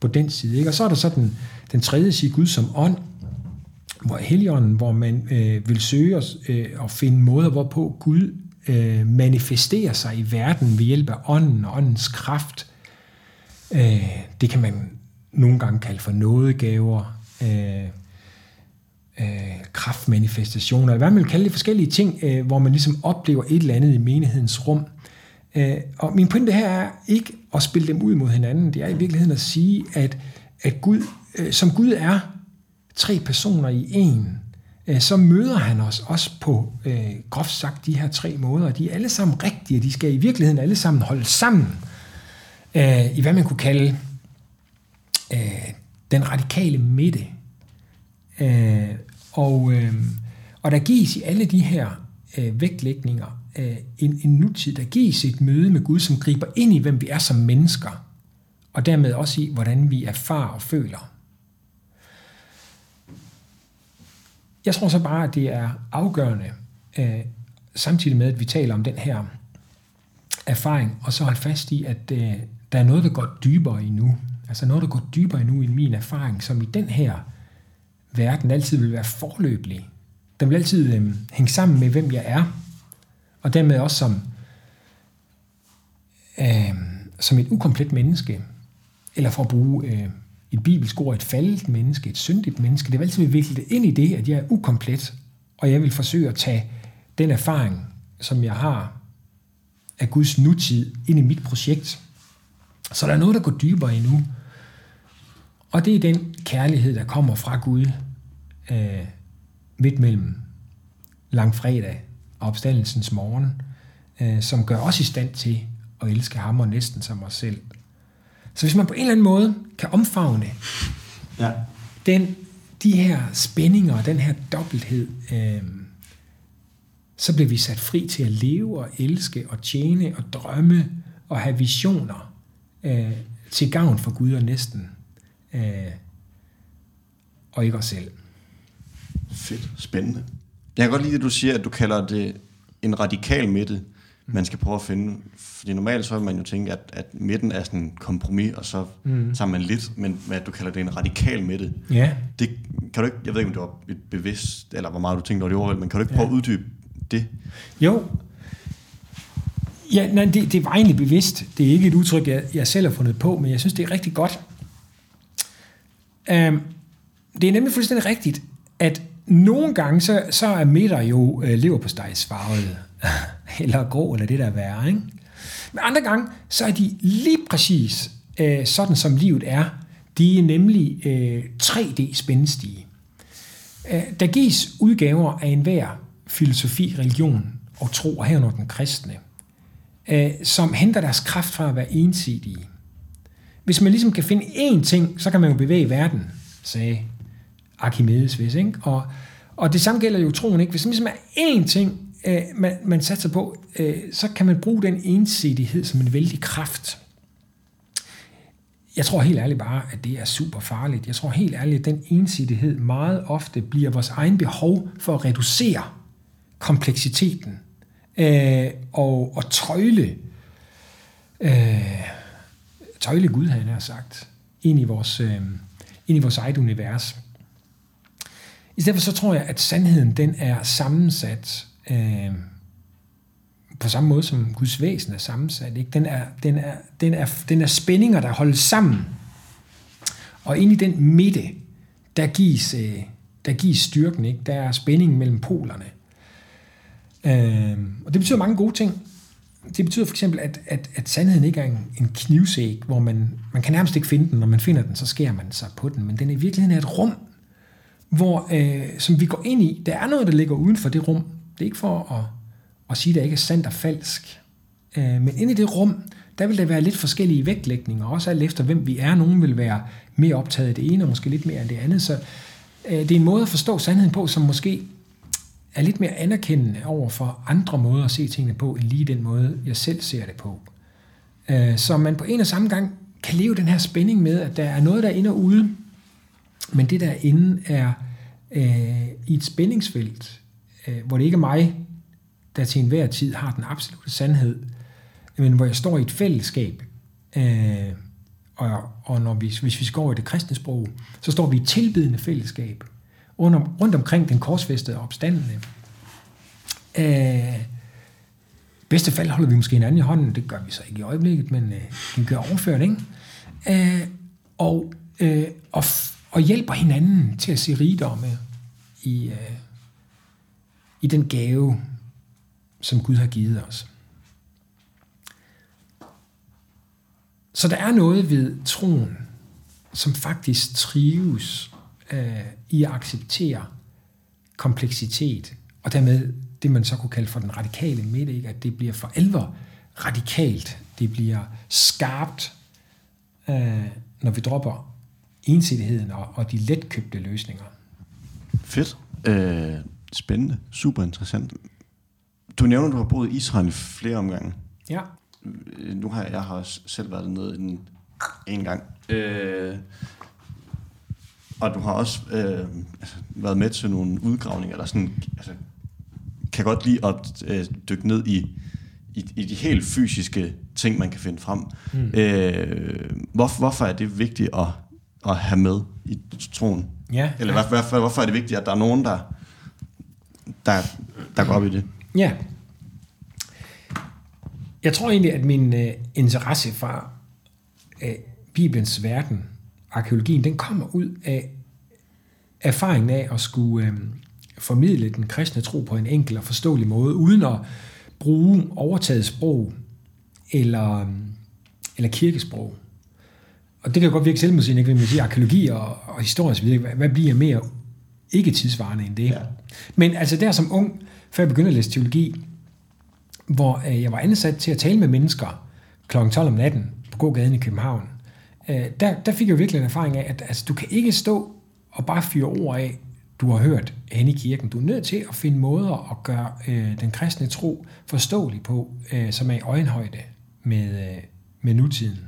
på den side. Ikke? Og så er der så den, den tredje side, Gud som ånd, hvor Helligånden, hvor man øh, vil søge os, øh, og finde måder, hvorpå Gud øh, manifesterer sig i verden ved hjælp af ånden og åndens kraft. Øh, det kan man nogle gange kalde for nådegaver, øh, øh, kraftmanifestationer, eller hvad man vil kalde det, forskellige ting, øh, hvor man ligesom oplever et eller andet i menighedens rum. Øh, og min pointe her er ikke at spille dem ud mod hinanden, det er i virkeligheden at sige, at, at Gud, øh, som Gud er tre personer i en, øh, så møder han os også på, øh, groft sagt, de her tre måder. De er alle sammen rigtige, de skal i virkeligheden alle sammen holde sammen øh, i hvad man kunne kalde øh, den radikale midte. Øh, og, øh, og der gives i alle de her øh, vægtlægninger øh, en, en nutid, der gives et møde med Gud, som griber ind i, hvem vi er som mennesker, og dermed også i, hvordan vi erfarer og føler. Jeg tror så bare, at det er afgørende, øh, samtidig med, at vi taler om den her erfaring, og så holde fast i, at øh, der er noget, der går dybere endnu. Altså noget, der går dybere endnu i min erfaring, som i den her verden altid vil være forløbelig. Den vil altid øh, hænge sammen med, hvem jeg er, og dermed også som, øh, som et ukomplet menneske, eller for at bruge øh, et bibelsk ord, et faldet menneske, et syndigt menneske. Det vil altid vikle det ind i det, at jeg er ukomplet, og jeg vil forsøge at tage den erfaring, som jeg har af Guds nutid, ind i mit projekt. Så der er noget, der går dybere endnu. Og det er den kærlighed, der kommer fra Gud øh, midt mellem langfredag og opstandelsens morgen, øh, som gør os i stand til at elske ham og næsten som os selv. Så hvis man på en eller anden måde kan omfavne Ja. den, de her spændinger, den her dobbelthed, øh, så bliver vi sat fri til at leve og elske og tjene og drømme og have visioner øh, til gavn for Gud og næsten, øh, og ikke os selv. Fedt. Spændende. Jeg kan godt lide, at du siger, at du kalder det en radikal midte, man skal prøve at finde. Fordi normalt så vil man jo tænke, at, at midten er sådan en kompromis, og så mm. tager man lidt, men at du kalder det en radikal midte. Ja, Det kan du ikke, jeg ved ikke, om det var et bevidst, eller hvor meget du tænkte over det overhold, men kan du ikke prøve at uddybe det? Jo. Ja, nej, det, det var egentlig bevidst. Det er ikke et udtryk, jeg, jeg selv har fundet på, men jeg synes, det er rigtig godt. Um, det er nemlig fuldstændig rigtigt, at nogle gange, så, så er midter jo øh, leverpostejsfarvet, <laughs> eller grå, eller det der er værre. Ikke? Men andre gange, så er de lige præcis øh, sådan, som livet er. De er nemlig øh, 3D-spændstige. Øh, Der gives udgaver af enhver filosofi, religion og tro, og herunder den kristne, øh, som henter deres kraft fra at være ensidige. Hvis man ligesom kan finde én ting, så kan man jo bevæge verden, sagde Archimedes hvis, ikke? Og, og det samme gælder jo troen, ikke? Hvis man ligesom er én ting, øh, man, man satser på, øh, så kan man bruge den ensidighed som en vældig kraft. Jeg tror helt ærligt bare, at det er super farligt. Jeg tror helt ærligt, at den ensidighed meget ofte bliver vores egen behov for at reducere kompleksiteten øh, og, og tøjle, øh, tøjle Gud, han har sagt, ind i vores, øh, ind i vores eget univers. I stedet for så tror jeg, at sandheden den er sammensat øh, på samme måde som Guds væsen er sammensat. Ikke? Den, er, den, er, den, er, den er spændinger, der holdes sammen. Og ind i den midte, der gives, øh, der gives styrken. Ikke? Der er spændingen mellem polerne. Øh, og det betyder mange gode ting. Det betyder for eksempel, at, at, at sandheden ikke er en, en knivsæg, hvor man, man kan nærmest ikke finde den. Når man finder den, så skærer man sig på den. Men den i virkeligheden er et rum, hvor, øh, som vi går ind i. Der er noget, der ligger uden for det rum. Det er ikke for at, at sige, at det ikke er sandt og falsk. Øh, men inde i det rum, der vil der være lidt forskellige vægtlægninger, også alt efter hvem vi er. Nogen vil være mere optaget af det ene, og måske lidt mere af det andet. Så øh, det er en måde at forstå sandheden på, som måske er lidt mere anerkendende over for andre måder at se tingene på, end lige den måde, jeg selv ser det på. Øh, så man på en og samme gang kan leve den her spænding med, at der er noget, der er inde og ude, men det derinde er øh, i et spændingsfelt, øh, hvor det ikke er mig, der til enhver tid har den absolute sandhed, men hvor jeg står i et fællesskab, øh, og, og når vi, hvis vi skal over i det kristne sprog, så står vi i et tilbedende fællesskab, under, rundt omkring den korsfæstede opstandende. Øh, bedste fald holder vi måske hinanden i hånden, det gør vi så ikke i øjeblikket, men øh, vi gør overført, ikke? Øh, og, øh, og, og hjælper hinanden til at se rigdomme i, øh, i den gave, som Gud har givet os. Så der er noget ved troen, som faktisk trives øh, i at acceptere kompleksitet, og dermed det, man så kunne kalde for den radikale midte, ikke? at det bliver for alvor radikalt, det bliver skarpt, øh, når vi dropper ensidigheden og, og de letkøbte løsninger. Fedt. Øh, spændende. Super interessant. Du nævner, at du har boet i Israel i flere omgange. Ja. Øh, Nu har jeg, jeg har også selv været dernede en, en gang. Øh, og du har også øh, altså, været med til nogle udgravninger, der sådan, altså, kan godt lide at øh, dykke ned i, i, i de helt fysiske ting, man kan finde frem. Mm. Øh, hvor, hvorfor er det vigtigt at, at have med i troen? Ja. Eller hvor, hvorfor, hvorfor er det vigtigt, at der er nogen, der, der, der går op i det? Ja. Jeg tror egentlig, at min øh, interesse for øh, Bibelens verden arkeologien, den kommer ud af erfaringen af at skulle øh, formidle den kristne tro på en enkel og forståelig måde, uden at bruge overtaget sprog eller, øh, eller kirkesprog. Og det kan godt virke selvmodsigende, ikke? Man siger arkeologi og, og historisk videre, hvad, hvad bliver mere ikke tidsvarende end det? Ja. Men altså der som ung, før jeg begyndte at læse teologi, hvor øh, jeg var ansat til at tale med mennesker kl. 12 om natten på gågaden i København, øh, der, der fik jeg virkelig en erfaring af, at altså, du kan ikke stå og bare fyre ord af, du har hørt hen i kirken. Du er nødt til at finde måder at gøre øh, den kristne tro forståelig på, øh, som er i øjenhøjde med, øh, med nutiden.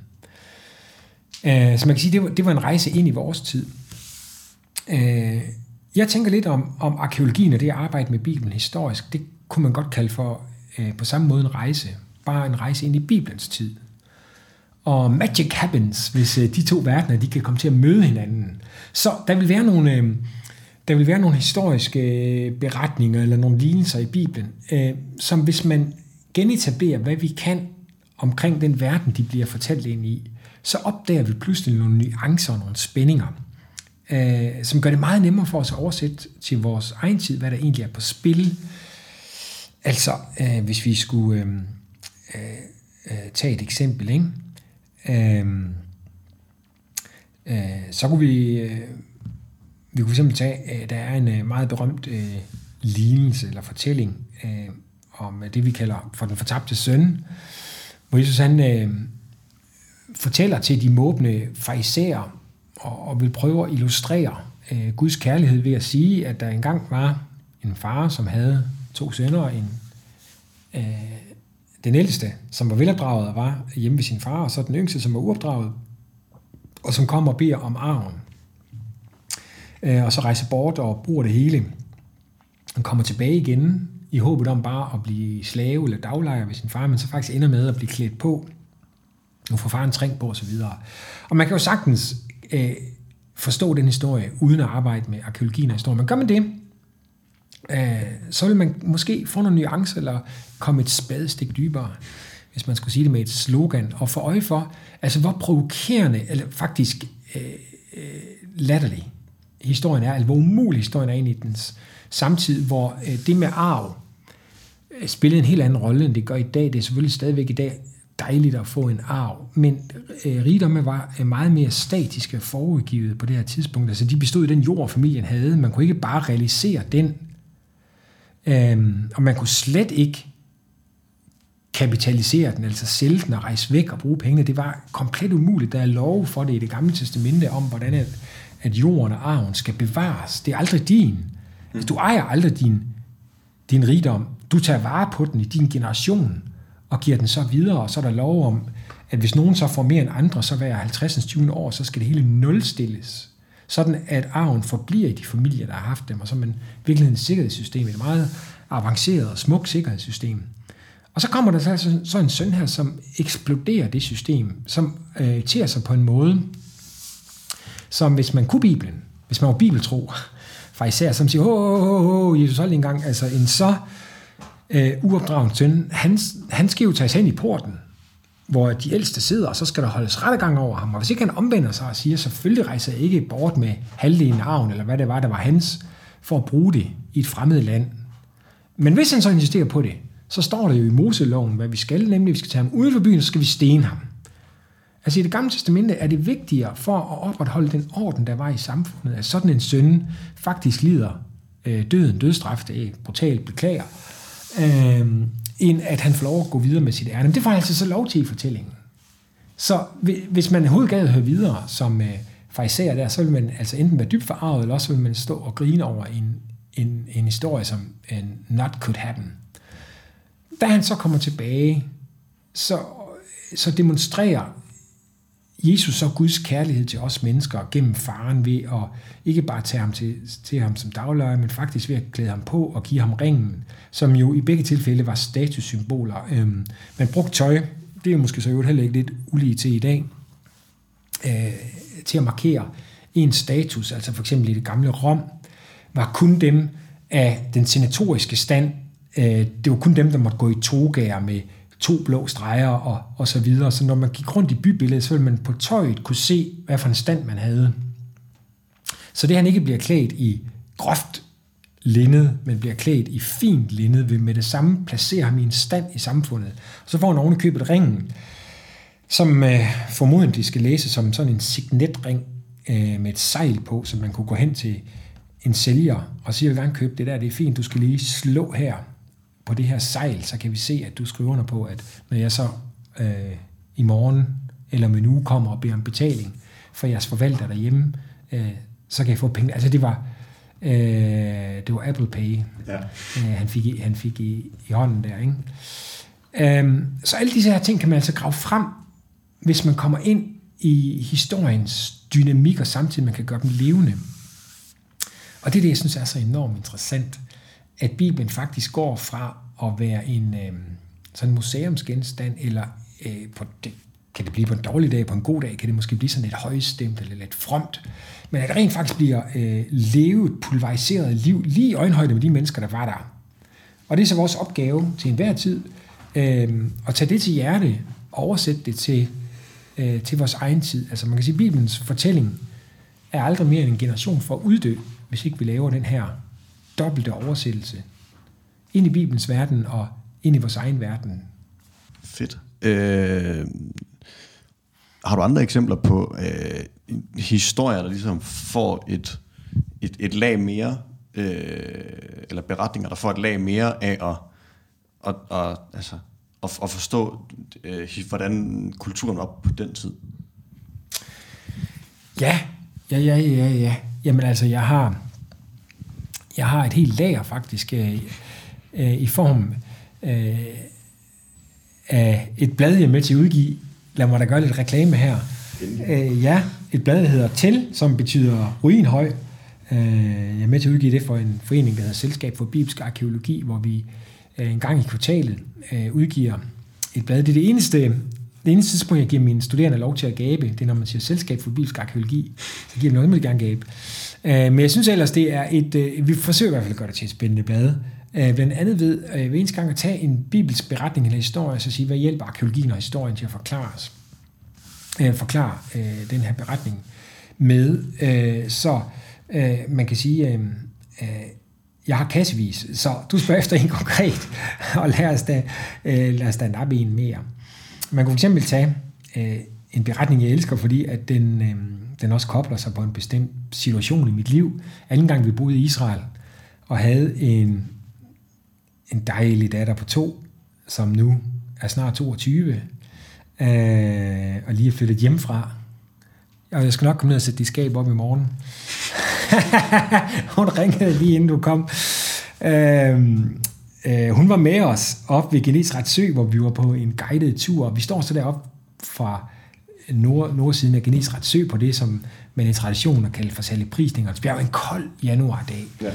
Øh, så man kan sige, det var, det var en rejse ind i vores tid. Øh, jeg tænker lidt om, om arkeologien og det at arbejde med Bibelen historisk. Det kunne man godt kalde for øh, på samme måde en rejse. Bare en rejse ind i Bibelens tid. Og magic happens, hvis øh, de to verdener de kan komme til at møde hinanden. Så der vil være nogle, øh, der vil være nogle historiske øh, beretninger eller nogle lignelser i Bibelen, øh, som hvis man genetablerer, hvad vi kan omkring den verden, de bliver fortalt ind i, så opdager vi pludselig nogle nuancer og nogle spændinger, øh, som gør det meget nemmere for os at oversætte til vores egen tid, hvad der egentlig er på spil. Altså, øh, hvis vi skulle øh, øh, øh tage et eksempel, ikke? Øh, øh, så kunne vi, øh, vi kunne simpelthen tage, øh, der er en øh, meget berømt øh, lignelse eller fortælling øh, om øh, det, vi kalder for den fortabte søn, hvor Jesus han øh, fortæller til de måbne farisæer og, og vil prøve at illustrere øh, Guds kærlighed ved at sige, at der engang var en far, som havde to sønner, en, øh, den ældste, som var velopdraget og var hjemme ved sin far, og så den yngste, som var uopdraget, og som kommer og beder om arven. Øh, og så rejser bort og bruger det hele. Han kommer tilbage igen i håbet om bare at blive slave eller daglejer ved sin far, men så faktisk ender med at blive klædt på nu får faren trængt på osv. Og, og man kan jo sagtens øh, forstå den historie, uden at arbejde med arkeologien og historien. Men gør man det, øh, så vil man måske få nogle nuancer, eller komme et spadestik dybere, hvis man skulle sige det med et slogan, og få øje for, altså hvor provokerende, eller faktisk øh, øh latterlig historien er, eller hvor umulig historien er ind i dens samtid, hvor øh, det med arv øh, spillede en helt anden rolle, end det gør i dag. Det er selvfølgelig stadigvæk i dag dejligt at få en arv, men øh, rigdomme var øh, meget mere statiske forudgivet på det her tidspunkt. Altså de bestod i den jord, familien havde. Man kunne ikke bare realisere den. Øhm, og man kunne slet ikke kapitalisere den, altså sælge den og rejse væk og bruge pengene. Det var komplet umuligt. Der er lov for det i det gamle testamente om, hvordan at, at jorden og arven skal bevares. Det er aldrig din. Altså, du ejer aldrig din, din rigdom. Du tager vare på den i din generation og giver den så videre, og så er der lov om, at hvis nogen så får mere end andre, så hver 50. 20. år, så skal det hele nulstilles. Sådan at arven forbliver i de familier, der har haft dem, og så er man virkelig et sikkerhedssystem, et meget avanceret og smukt sikkerhedssystem. Og så kommer der så, så en søn her, som eksploderer det system, som øh, tager sig på en måde, som hvis man kunne Bibelen, hvis man var bibeltro, <laughs> fra især, som siger, åh, oh, oh, oh, Jesus hold en gang, altså en så øh, uopdragen søn, han, han skal jo tages hen i porten, hvor de ældste sidder, og så skal der holdes rettegang over ham. Og hvis ikke han omvender sig og siger, selvfølgelig rejser jeg ikke bort med halvdelen af arven, eller hvad det var, der var hans, for at bruge det i et fremmed land. Men hvis han så insisterer på det, så står der jo i Moseloven, hvad vi skal, nemlig vi skal tage ham uden for byen, så skal vi stene ham. Altså i det gamle testamente er det vigtigere for at opretholde den orden, der var i samfundet, at sådan en søn faktisk lider øh, døden, dødstraf, det er brutalt beklager, øh, end at han får lov at gå videre med sit ærne. Men det får han altså så lov til i fortællingen. Så hvis man overhovedet gad høre videre som øh, fariserer der, så vil man altså enten være dybt forarvet, eller også vil man stå og grine over en, en, en historie, som en not could happen. Da han så kommer tilbage, så, så demonstrerer Jesus så Guds kærlighed til os mennesker gennem faren ved at ikke bare tage ham til, til ham som dagløje, men faktisk ved at klæde ham på og give ham ringen, som jo i begge tilfælde var statussymboler. Øhm, man brugte tøj, det er måske så jo heller ikke lidt ulige til i dag, øh, til at markere en status, altså for eksempel i det gamle Rom, var kun dem af den senatoriske stand, øh, det var kun dem, der måtte gå i togager med to blå streger og, og så videre. Så når man gik rundt i bybilledet, så ville man på tøjet kunne se, hvad for en stand man havde. Så det han ikke bliver klædt i groft linned, men bliver klædt i fint linned, vil med det samme placere ham i en stand i samfundet. Og så får han ovenikøbet ringen, som øh, formodentlig skal læse som sådan en signetring øh, med et sejl på, så man kunne gå hen til en sælger og sige, jeg vil gerne købe det der, det er fint, du skal lige slå her på det her sejl, så kan vi se, at du skriver under på, at når jeg så øh, i morgen eller om en uge kommer og beder om betaling for jeres forvalter derhjemme, øh, så kan jeg få penge. Altså det var, øh, det var Apple Pay, ja. øh, han fik, i, han fik i, i hånden der. Ikke? Øh, så alle disse her ting kan man altså grave frem, hvis man kommer ind i historiens dynamik, og samtidig man kan gøre dem levende. Og det er det, jeg synes er så enormt interessant, at Bibelen faktisk går fra at være en øh, sådan museumsgenstand, eller øh, på det, kan det blive på en dårlig dag, på en god dag, kan det måske blive sådan lidt højstemt eller lidt fromt, men at det rent faktisk bliver øh, levet, pulveriseret liv, lige i øjenhøjde med de mennesker, der var der. Og det er så vores opgave til enhver tid, øh, at tage det til hjerte og oversætte det til, øh, til vores egen tid. Altså man kan sige, at Bibelens fortælling er aldrig mere end en generation for at uddø, hvis ikke vi laver den her dobbelte oversættelse ind i Bibelens verden og ind i vores egen verden. Fedt. Øh, har du andre eksempler på øh, historier, der ligesom får et, et, et lag mere, øh, eller beretninger, der får et lag mere af at, at, at, altså, at, at forstå, øh, hvordan kulturen var på den tid? Ja, ja, ja, ja, ja. Jamen altså, jeg har, jeg har et helt lager faktisk øh, øh, i form øh, af et blad, jeg er med til at udgive. Lad mig da gøre lidt reklame her. Øh, ja, et blad, der hedder TEL, som betyder ruinhøj. Øh, jeg er med til at udgive det for en forening, der hedder Selskab for Bibelsk Arkeologi, hvor vi øh, en gang i kvartalet øh, udgiver et blad. Det er det eneste, det eneste tidspunkt, jeg giver mine studerende lov til at gabe, det er, når man siger Selskab for Bibelsk Arkeologi. Så giver dem noget, man gerne gabe. Øh, men jeg synes ellers, det er et, øh, vi forsøger i hvert fald at gøre det til et spændende blad. Øh, blandt andet ved øh, ved eneste gang at tage en bibelsk beretning eller historie, så sige, hvad hjælper arkeologien og historien til at forklare os? Øh, forklare øh, den her beretning med. Øh, så øh, man kan sige, øh, øh, jeg har kassevis, så du spørger efter en <laughs> konkret, og lad os da, øh, lad os da nappe en mere. Man kunne fx tage øh, en beretning, jeg elsker, fordi at den, øh, den også kobler sig på en bestemt situation i mit liv. Anden gang vi boede i Israel, og havde en en dejlig datter på to, som nu er snart 22, øh, og lige er flyttet hjemmefra. Og jeg skal nok komme ned og sætte de skab op i morgen. <laughs> hun ringede lige inden du kom. Øh, øh, hun var med os op ved Genesret Sø, hvor vi var på en guided tur. Vi står så deroppe fra nord, nordsiden af Genesret Sø på det, som man i traditionen har kaldt for Salle Prisninger. Det bliver en kold januardag. Ja.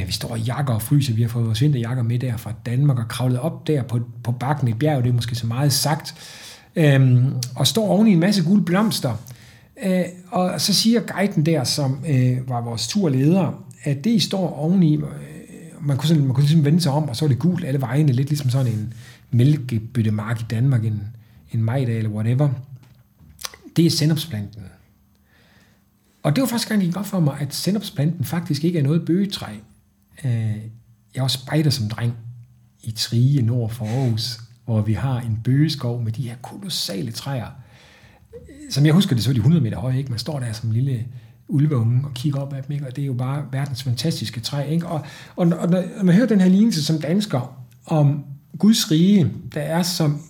Øh, vi står i jakker og fryser. Vi har fået vores vinterjakker med der fra Danmark og kravlet op der på, på bakken i bjerg. Det er måske så meget sagt. Øh, og står oven i en masse gule blomster. Øh, og så siger guiden der, som øh, var vores turleder, at det I står oveni, øh, man kunne, sådan, man kunne ligesom vende sig om, og så var det gult alle vejene, lidt ligesom sådan en mælkebyttemark i Danmark, en, en majdag eller whatever. Det er sennepsplanten. Og det var faktisk gang, godt for mig, at sennepsplanten faktisk ikke er noget bøgetræ. Øh, jeg var spejder som dreng i Trige nord for Aarhus, hvor vi har en bøgeskov med de her kolossale træer. Som jeg husker det, så er de 100 meter høje. Ikke? Man står der som en lille ulveunge og kigger op ad dem, ikke? og det er jo bare verdens fantastiske træ. Ikke? Og, og, og når man hører den her lignelse som dansker om Guds rige, der er som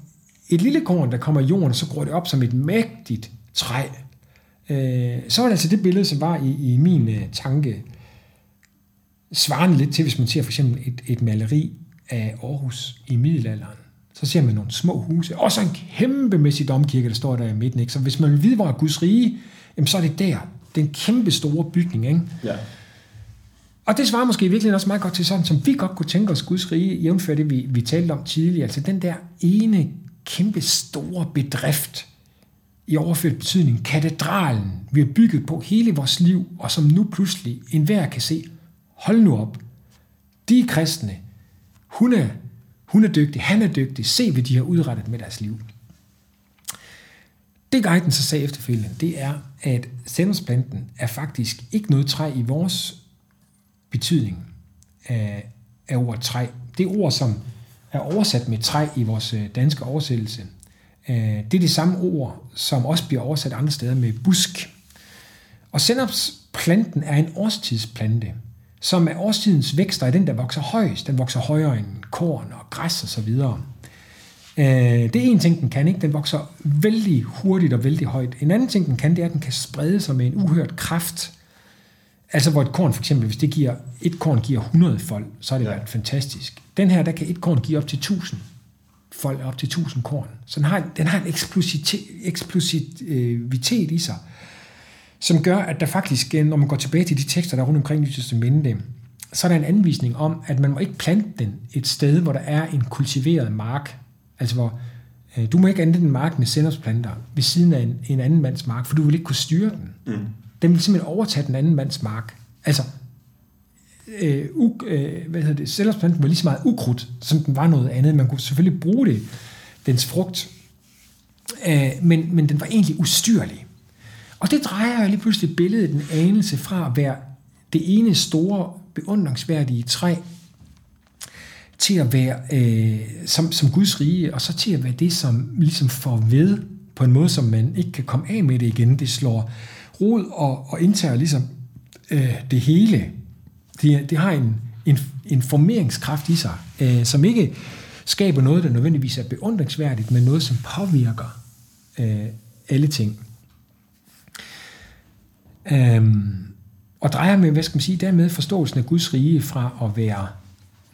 et lille korn, der kommer i jorden, og så gror det op som et mægtigt træ, øh, så var det altså det billede, som var i, i min øh, tanke, svarende lidt til, hvis man ser for eksempel et, et maleri af Aarhus i middelalderen. Så ser man nogle små huse, og så en kæmpemæssig domkirke, der står der i midten. Ikke? Så hvis man vil vide, hvor er Guds rige, jamen så er det der. Det er en kæmpe store bygning. Ikke? Ja. Og det svarer måske virkelig også meget godt til sådan, som vi godt kunne tænke os Guds rige, jævnfør det, vi, vi talte om tidligere. Altså den der ene kæmpe store bedrift, i overført betydning katedralen, vi har bygget på hele vores liv, og som nu pludselig enhver kan se, hold nu op, de er kristne, hun er, Hun er dygtig, han er dygtig, se hvad de har udrettet med deres liv. Det guiden så sagde efterfølgende, det er, at sennepsplanten er faktisk ikke noget træ i vores betydning af, af ordet træ. Det ord, som er oversat med træ i vores øh, danske oversættelse, det er det samme ord, som også bliver oversat andre steder med busk. Og sennepsplanten er en årstidsplante, som er årstidens vækster er den, der vokser højst. Den vokser højere end korn og græs og så videre. Øh, det er en ting, den kan. ikke. Den vokser vældig hurtigt og vældig højt. En anden ting, den kan, det er, at den kan sprede sig med en uhørt kraft. Altså hvor et korn for eksempel, hvis det giver, et korn giver 100 fold, så er det ja. været fantastisk. Den her, der kan et korn give op til 1000 fold, op til 1000 korn. Så den har, den har en eksplosivitet, i sig, som gør, at der faktisk, når man går tilbage til de tekster, der er rundt omkring i Testamentet, så er der en anvisning om, at man må ikke plante den et sted, hvor der er en kultiveret mark. Altså hvor øh, du må ikke anvende en mark med sennepsplanter ved siden af en, en anden mands mark, for du vil ikke kunne styre den. Mm. Den vil simpelthen overtage den anden mands mark. Altså, øh, u, øh, hvad hedder det, sennepsplanten var lige så meget ukrudt, som den var noget andet. Man kunne selvfølgelig bruge det, dens frugt, øh, men, men den var egentlig ustyrlig. Og det drejer jo lige pludselig billedet en anelse fra at være det ene store, beundringsværdige træ, til at være øh, som, som Guds rige, og så til at være det, som ligesom får ved på en måde, som man ikke kan komme af med det igen. Det slår rod og, og indtager ligesom øh, det hele. Det, det har en, en, en formeringskraft i sig, øh, som ikke skaber noget, der nødvendigvis er beundringsværdigt, men noget, som påvirker øh, alle ting. Øhm, og drejer med, hvad skal man sige, dermed forståelsen af Guds rige fra at være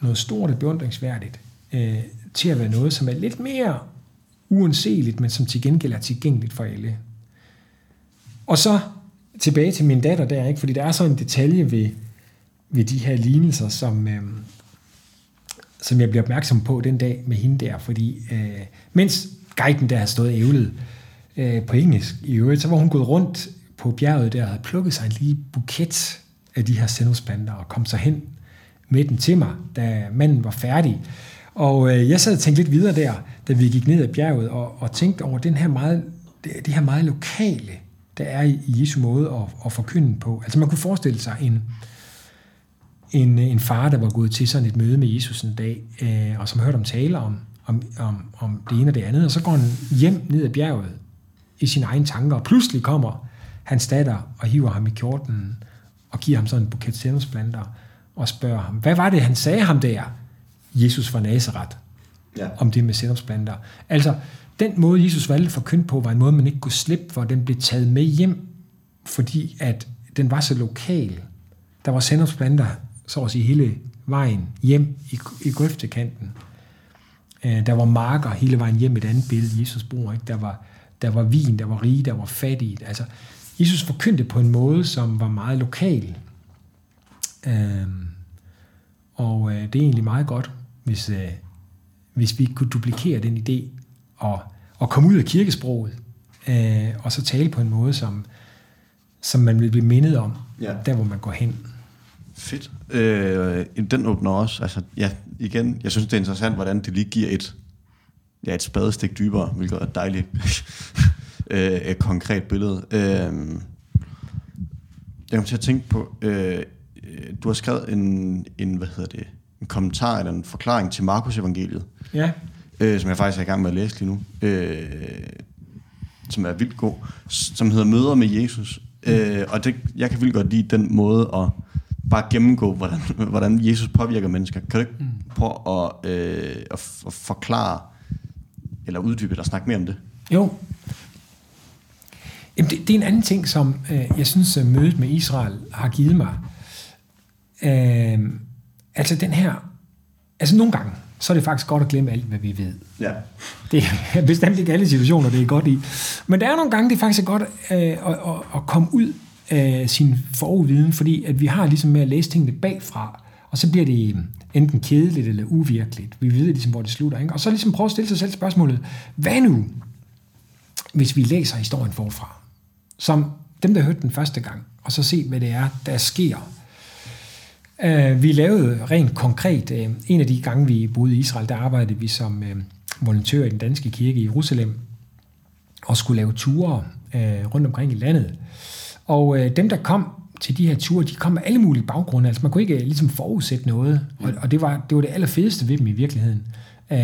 noget stort og beundringsværdigt, øh, til at være noget, som er lidt mere uanseligt, men som til gengæld er tilgængeligt for alle. Og så tilbage til min datter der, ikke? fordi der er så en detalje ved, ved de her lignelser, som, øh, som jeg bliver opmærksom på den dag med hende der, fordi øh, mens guiden der har stået ævlet øh, på engelsk i øvrigt, så var hun gået rundt på bjerget der og havde plukket sig en lille buket af de her sendelsplanter og kom så hen med den til mig, da manden var færdig. Og øh, jeg sad og tænkte lidt videre der, da vi gik ned ad bjerget, og, og tænkte over den her meget, det, det her meget lokale, der er i, i Jesu måde at, at forkynde på. Altså man kunne forestille sig en, en, en far, der var gået til sådan et møde med Jesus en dag, øh, og som hørte om tale om, om, om, om det ene og det andet, og så går han hjem ned ad bjerget i sine egne tanker, og pludselig kommer hans datter og hiver ham i kjorten og giver ham sådan en buket sennepsplanter og spørger ham, hvad var det, han sagde ham der, Jesus fra Nazareth, ja. om det med sennepsplanter. Altså, den måde, Jesus valgte at forkynde på, var en måde, man ikke kunne slippe for. Den blev taget med hjem, fordi at den var så lokal. Der var sennepsplanter, så at sige, hele vejen hjem i, i grøftekanten. Øh, der var marker hele vejen hjem, et andet billede, Jesus bruger. Ikke? Der, var, der var vin, der var rige, der var fattige. Altså, Jesus forkyndte på en måde, som var meget lokal. Øhm, og øh, det er egentlig meget godt, hvis, øh, hvis vi kunne duplikere den idé og, og komme ud af kirkesproget, øh, og så tale på en måde, som, som man vil blive mindet om, ja. der hvor man går hen. Fedt. Øh, den åbner også, altså ja, igen, jeg synes det er interessant, hvordan det lige giver et, ja, et spadestik dybere, hvilket er dejligt <laughs> øh, et konkret billede. Øh, jeg kom til at tænke på, øh, du har skrevet en, en, hvad hedder det, en kommentar eller en forklaring til Markus evangeliet, ja. øh, som jeg faktisk er i gang med at læse lige nu, øh, som er vildt god, som hedder Møder med Jesus. Mm. Øh, og det, jeg kan vildt godt lide den måde at bare gennemgå, hvordan, <laughs> hvordan Jesus påvirker mennesker. Kan du ikke mm. prøve at, øh, at, at forklare, eller uddybe, eller snakke mere om det? Jo, Jamen, det, det er en anden ting, som øh, jeg synes, at mødet med Israel har givet mig. Øh, altså den her... Altså nogle gange, så er det faktisk godt at glemme alt, hvad vi ved. Ja. Det er <laughs> bestemt ikke alle situationer, det er godt i. Men der er nogle gange, det er faktisk godt øh, at, at, at komme ud øh, sin forudviden, fordi at vi har ligesom med at læse tingene bagfra, og så bliver det øh, enten kedeligt eller uvirkeligt. Vi ved ligesom, hvor det slutter. Ikke? Og så ligesom prøve at stille sig selv spørgsmålet, hvad nu, hvis vi læser historien forfra? som dem, der hørte den første gang, og så se, hvad det er, der sker. Uh, vi lavede rent konkret, uh, en af de gange, vi boede i Israel, der arbejdede vi som uh, volontør i den danske kirke i Jerusalem, og skulle lave ture rundt omkring i landet. Og uh, dem, der kom til de her ture, de kom med alle mulige baggrunde. Altså man kunne ikke ligesom forudsætte noget, og, og det, var, det var det allerfedeste ved dem i virkeligheden. Uh,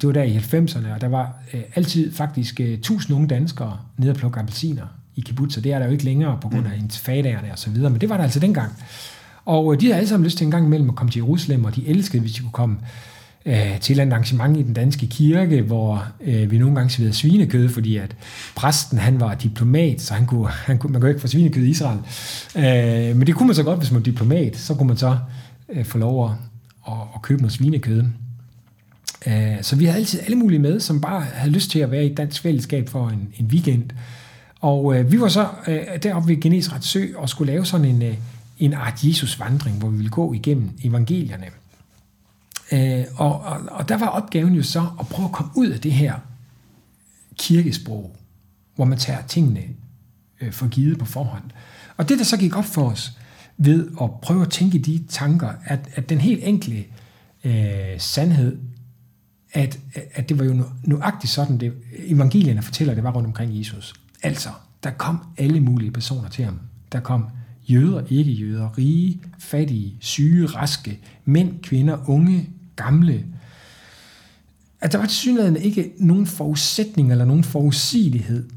det var der i 90'erne, og der var uh, altid faktisk uh, tusind unge danskere nede og plukke appelsiner i kibbutzer. Det er der jo ikke længere på grund af intifadaerne og så videre, men det var der altså dengang. Og øh, de havde alle sammen lyst til en gang imellem at komme til Jerusalem, og de elskede, hvis de kunne komme øh, til et arrangement i den danske kirke, hvor øh, vi nogle gange serverede svinekød, fordi at præsten han var diplomat, så han kunne, han kunne, man kunne ikke få svinekød i Israel. Øh, men det kunne man så godt, hvis man var diplomat, så kunne man så øh, få lov at, at, at købe noget svinekød. Øh, så vi havde altid alle mulige med, som bare havde lyst til at være i et dansk fællesskab for en, en weekend. Og øh, vi var så øh, deroppe ved Genesrets Sø og skulle lave sådan en, øh, en art Jesus-vandring, hvor vi ville gå igennem evangelierne. Øh, og, og, og der var opgaven jo så at prøve at komme ud af det her kirkesprog, hvor man tager tingene øh, for givet på forhånd. Og det, der så gik op for os ved at prøve at tænke de tanker, at, at den helt enkle øh, sandhed, at, at det var jo nuagtigt sådan, det evangelierne fortæller, det var rundt omkring Jesus. Altså, der kom alle mulige personer til ham. Der kom jøder, ikke jøder, rige, fattige, syge, raske, mænd, kvinder, unge, gamle. At der var tilsyneladende ikke nogen forudsætning eller nogen forudsigelighed.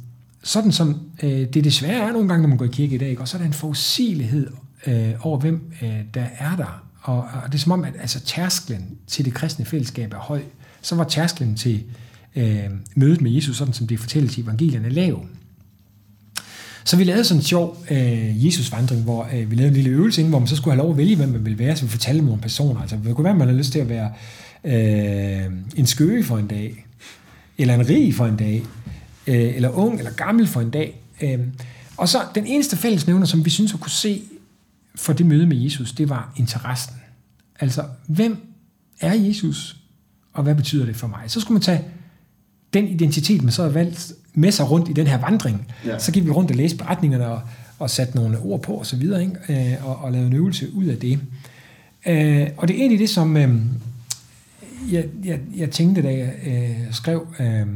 Sådan som øh, det desværre er nogle gange, når man går i kirke i dag, og så er der en forudsigelighed øh, over, hvem øh, der er der. Og, og det er som om, at altså, tærsklen til det kristne fællesskab er høj. Så var tærsklen til øh, mødet med Jesus, sådan som det fortælles i evangelierne, lav. Så vi lavede sådan en sjov øh, Jesus-vandring, hvor øh, vi lavede en lille øvelse, hvor man så skulle have lov at vælge, hvem man ville være, så vi fortalte nogle personer. Altså, det kunne være, at man havde lyst til at være øh, en skøge for en dag, eller en rig for en dag, øh, eller ung eller gammel for en dag. Øh, og så den eneste fællesnævner, som vi synes at kunne se for det møde med Jesus, det var interessen. Altså, hvem er Jesus, og hvad betyder det for mig? Så skulle man tage den identitet, man så har valgt med sig rundt i den her vandring. Ja. Så gik vi rundt og læste beretningerne og, og satte nogle ord på og så videre, ikke? Øh, og, og lavede en øvelse ud af det. Øh, og det er egentlig det, som øh, jeg, jeg, jeg tænkte, da jeg øh, skrev øh,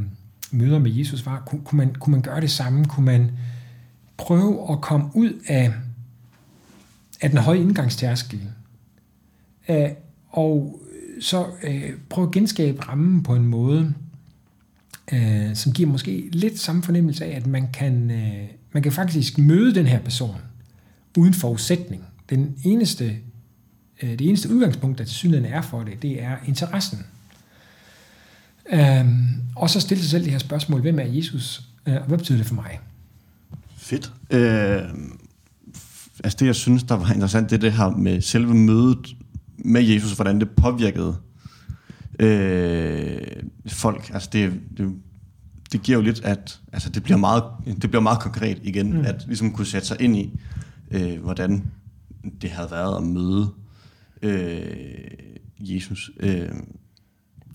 møder med Jesus, var, kunne, kunne, man, kunne man gøre det samme? Kunne man prøve at komme ud af, af den høje indgangstærskel? Øh, og så øh, prøve at genskabe rammen på en måde, øh, som giver måske lidt samme fornemmelse af, at man kan, øh, man kan faktisk møde den her person uden forudsætning. Den eneste, øh, det eneste udgangspunkt, der til synligheden er for det, det er interessen. Øh, og så stille sig selv det her spørgsmål, hvem er Jesus, øh, og hvad betyder det for mig? Fedt. Øh, altså det, jeg synes, der var interessant, det er det her med selve mødet med Jesus, hvordan det påvirkede øh, folk. Altså det, det, det giver jo lidt, at altså det, bliver meget, det bliver meget konkret igen, mm. at ligesom kunne sætte sig ind i, øh, hvordan det havde været at møde øh, Jesus. Øh,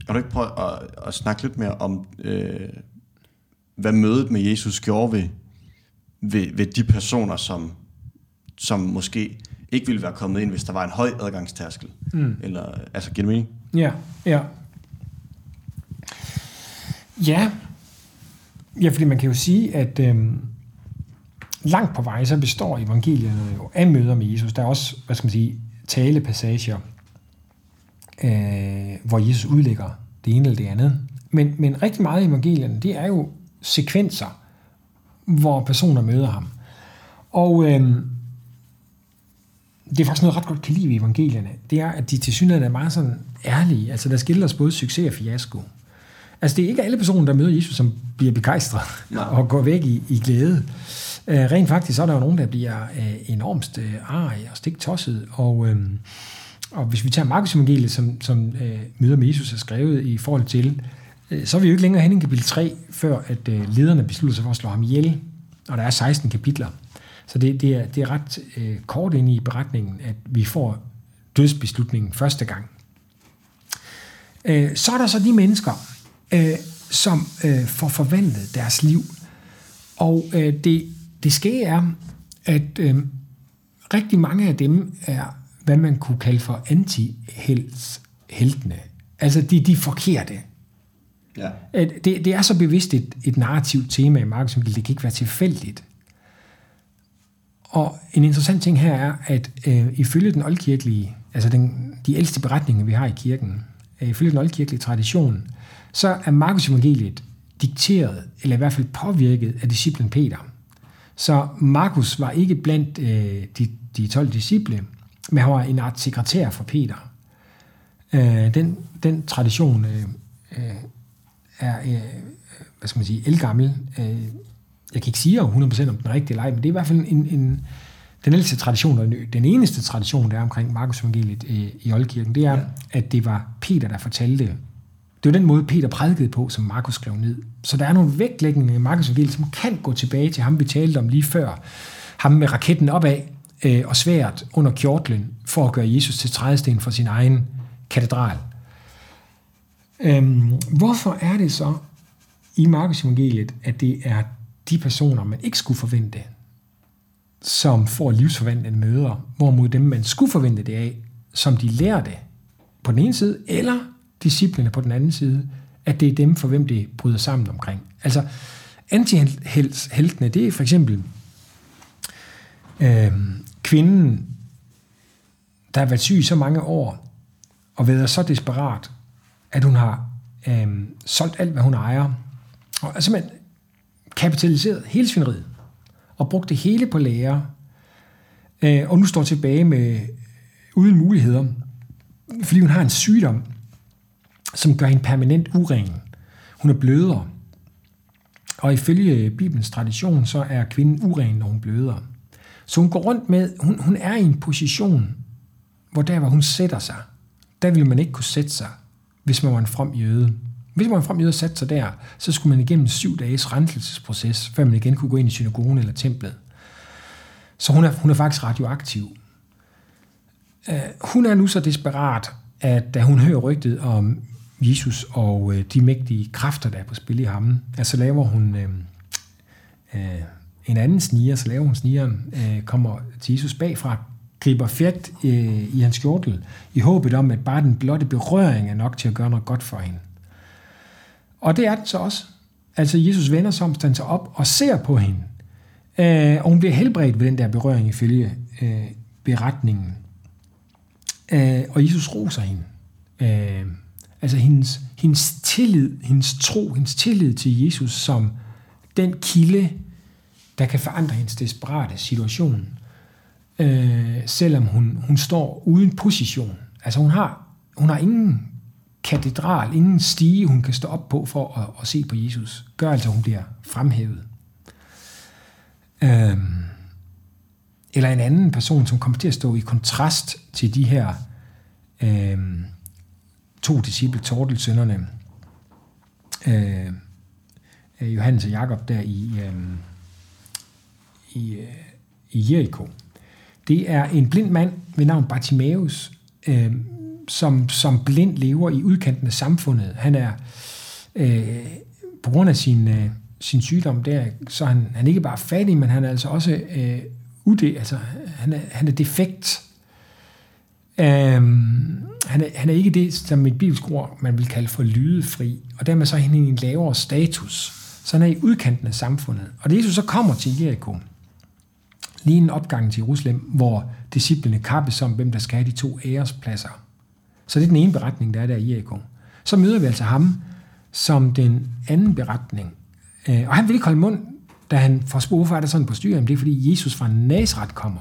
kan du ikke prøve at, at snakke lidt mere om, øh, hvad mødet med Jesus gjorde ved, ved, ved de personer, som, som måske ikke ville være kommet ind, hvis der var en høj adgangstærskel? Mm. Eller, altså, giver det mening? Ja, ja. Ja, ja fordi man kan jo sige, at øhm, langt på vej, så består evangelierne jo af møder med Jesus. Der er også, hvad skal man sige, talepassager, øh, hvor Jesus udlægger det ene eller det andet. Men, men rigtig meget i evangelierne, det er jo sekvenser, hvor personer møder ham. Og øhm, det er faktisk noget, ret godt kan lide i evangelierne. Det er, at de til synligheden er meget sådan ærlige. Altså, der skildres både succes og fiasko. Altså, det er ikke alle personer, der møder Jesus, som bliver begejstret ja. og går væk i, i glæde. Uh, rent faktisk, så er der jo nogen, der bliver uh, enormt uh, arg og stiktosset. Og, uh, og hvis vi tager Markus evangeliet, som, som uh, møder med Jesus er skrevet i forhold til, uh, så er vi jo ikke længere hen i kapitel 3, før at uh, lederne beslutter sig for at slå ham ihjel. Og der er 16 kapitler. Så det, det, er, det er ret uh, kort ind i beretningen, at vi får dødsbeslutningen første gang. Uh, så er der så de mennesker, øh, som øh, får forvandlet deres liv. Og øh, det, det sker er, at øh, rigtig mange af dem er hvad man kunne kalde for anti-heltene. Altså de, de forkerte. Ja. Det, det er så bevidst et, et narrativt tema i Markus det kan ikke være tilfældigt. Og en interessant ting her er, at øh, ifølge den oldkirkelige, altså den, de ældste beretninger, vi har i kirken, øh, ifølge den oldkirkelige tradition, så er Markus evangeliet dikteret, eller i hvert fald påvirket af disciplen Peter. Så Markus var ikke blandt øh, de, de 12 disciple, men han var en art sekretær for Peter. Øh, den, den tradition øh, øh, er, øh, hvad skal man sige, elgammel. Øh, jeg kan ikke sige 100% om den rigtige leg, men det er i hvert fald en, en, den ældste tradition, og den eneste tradition, der er omkring Markus evangeliet i, i Oldkirken, det er, ja. at det var Peter, der fortalte. Det var den måde, Peter prædikede på, som Markus skrev ned. Så der er nogle vægtlægninger i Markus evangeliet, som kan gå tilbage til ham, vi talte om lige før. Ham med raketten opad øh, og svært under kjortlen, for at gøre Jesus til trædesten for sin egen katedral. Øhm, hvorfor er det så i Markus evangeliet, at det er de personer, man ikke skulle forvente, som får livsforvandlende møder, hvorimod dem, man skulle forvente det af, som de lærer det på den ene side, eller disciplene på den anden side, at det er dem, for hvem det bryder sammen omkring. Altså, antiheltene, det er for eksempel øh, kvinden, der har været syg i så mange år, og været så desperat, at hun har øh, solgt alt, hvad hun ejer, og altså, er simpelthen kapitaliseret hele svineriet, og brugt det hele på lærer, øh, og nu står tilbage med uden muligheder, fordi hun har en sygdom, som gør hende permanent uren. Hun er bløder. Og ifølge øh, Bibelens tradition, så er kvinden uren, når hun bløder. Så hun går rundt med, hun, hun er i en position, hvor der, hvor hun sætter sig, der vil man ikke kunne sætte sig, hvis man var en from jøde. Hvis man var en from og satte sig der, så skulle man igennem syv dages renselsesproces, før man igen kunne gå ind i synagogen eller templet. Så hun er, hun er faktisk radioaktiv. Uh, hun er nu så desperat, at da hun hører rygtet om Jesus og øh, de mægtige kræfter, der er på spil i ham, altså laver hun øh, øh, en anden sniger, så laver hun snigeren, øh, kommer til Jesus bagfra, griber fat øh, i hans skjortel, i håbet om, at bare den blotte berøring er nok til at gøre noget godt for hende. Og det er den så også. Altså Jesus vender sig omstand sig op og ser på hende. Øh, og hun bliver helbredt ved den der berøring ifølge øh, beretningen. Øh, og Jesus roser hende. Øh, altså hendes, hendes tillid, hendes tro, hendes tillid til Jesus som den kilde, der kan forandre hendes desperate situation øh, selvom hun, hun står uden position. Altså hun har, hun har ingen katedral, ingen stige, hun kan stå op på for at, at se på Jesus. Gør altså, at hun bliver fremhævet. Øhm, eller en anden person, som kommer til at stå i kontrast til de her øhm, to disciple, Tortelsønderne, øh, Johannes og Jakob der i, øh, i, øh, i Jericho det er en blind mand ved navn Bartimaeus, øh, som, som blind lever i udkanten af samfundet. Han er, øh, på grund af sin, øh, sin sygdom der, så han, han er ikke bare fattig, men han er altså også øh, ude, altså han er, han er defekt. Øh, han, er, han er ikke det, som et bibelsk ord, man vil kalde for lydefri, og dermed så er han i en lavere status. Så han er i udkanten af samfundet. Og det Jesus så kommer til Jericho, lige en opgang til Jerusalem, hvor disciplene kappes om, hvem der skal have de to ærespladser. Så det er den ene beretning, der er der i Jericho. Så møder vi altså ham som den anden beretning. Øh, og han vil ikke holde mund, da han får spurgt, hvorfor er der sådan på styret? Det er, fordi Jesus fra Nazareth kommer.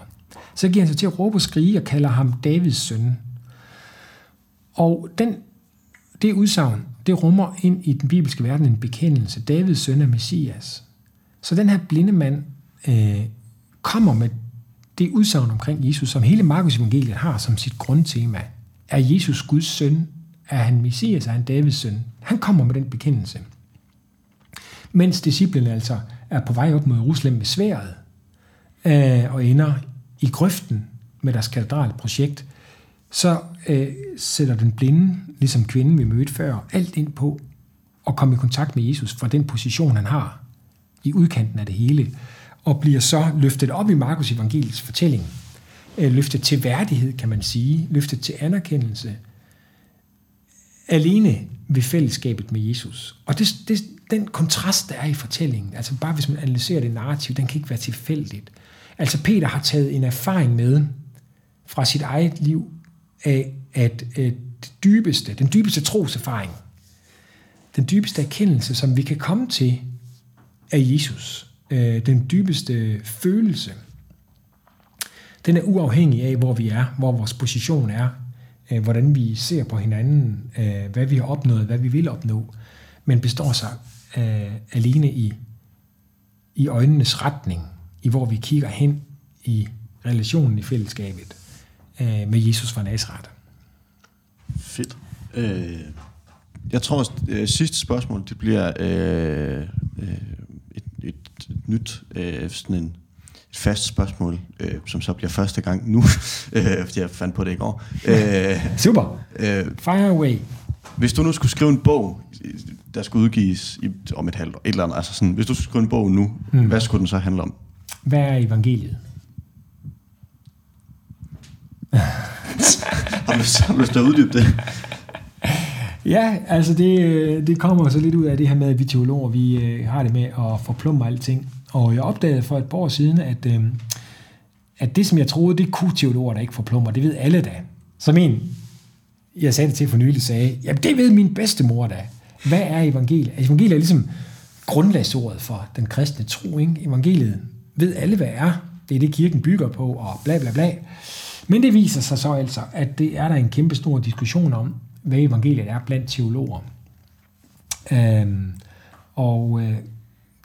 Så giver han sig til at råbe og skrige og kalder ham Davids søn. Og den, det udsagn, det rummer ind i den bibelske verden en bekendelse. Davids søn er Messias. Så den her blinde mand øh, kommer med det udsagn omkring Jesus, som hele Markus evangeliet har som sit grundtema. Er Jesus Guds søn? Er han Messias? Er han Davids søn? Han kommer med den bekendelse. Mens disciplene altså er på vej op mod Jerusalem med sværet, øh, og ender i grøften med deres katedralprojekt, projekt, så øh, sætter den blinde, ligesom kvinden vi mødte før, alt ind på at komme i kontakt med Jesus fra den position, han har i udkanten af det hele og bliver så løftet op i Markus evangeliets fortælling Øh, løftet til værdighed, kan man sige, løftet til anerkendelse, alene ved fællesskabet med Jesus. Og det, det, den kontrast, der er i fortællingen, altså bare hvis man analyserer det narrativ, den kan ikke være tilfældigt. Altså Peter har taget en erfaring med fra sit eget liv af, at, at det dybeste, den dybeste troserfaring, den dybeste erkendelse, som vi kan komme til af Jesus, øh, den dybeste følelse, den er uafhængig af, hvor vi er, hvor vores position er, øh, hvordan vi ser på hinanden, øh, hvad vi har opnået, hvad vi vil opnå, men består sig øh, alene i, i øjnenes retning, i hvor vi kigger hen i relationen i fællesskabet øh, med Jesus fra Nazareth. Fedt. Øh, jeg tror, at øh, sidste spørgsmål, det bliver øh, øh, et, et, et nyt, øh, sådan en, et fast spørgsmål, øh, som så bliver første gang nu, <laughs> øh, fordi jeg fandt på det i går. Øh, <laughs> Super. Øh, Fire away. Hvis du nu skulle skrive en bog, der skulle udgives i, om et halvt år, et eller andet, altså sådan, hvis du skulle skrive en bog nu, mm. hvad skulle den så handle om? Hvad er evangeliet? <laughs> har du lyst, har du lyst til at uddybe det? Ja, altså det, det kommer så lidt ud af det her med, at vi teologer, vi øh, har det med at forplumme alting. Og jeg opdagede for et par år siden, at, øh, at det, som jeg troede, det kunne teologer, der ikke forplummer, det ved alle da. Som en, jeg sagde det til for nylig, sagde, jamen det ved min bedstemor da. Hvad er evangeliet? Altså, evangeliet er ligesom grundlagsordet for den kristne tro. Ikke? Evangeliet ved alle, hvad er. Det er det, kirken bygger på, og bla bla bla. Men det viser sig så altså, at det er der en kæmpe stor diskussion om, hvad evangeliet er blandt teologer. Øhm, og øh,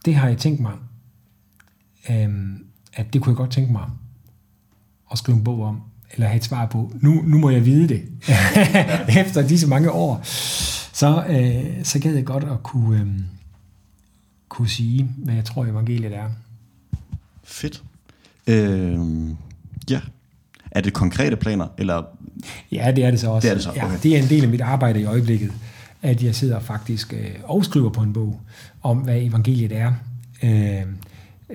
det har jeg tænkt mig, øhm, at det kunne jeg godt tænke mig at skrive en bog om, eller have et svar på. Nu, nu må jeg vide det, <laughs> efter disse mange år. Så, øh, så gad jeg godt at kunne, øh, kunne sige, hvad jeg tror evangeliet er. Fedt. Øh, ja, er det konkrete planer, eller? Ja, det er det så også. Det er, det så. Okay. Ja, det er en del af mit arbejde i øjeblikket, at jeg sidder faktisk øh, og skriver på en bog om, hvad evangeliet er. Øh,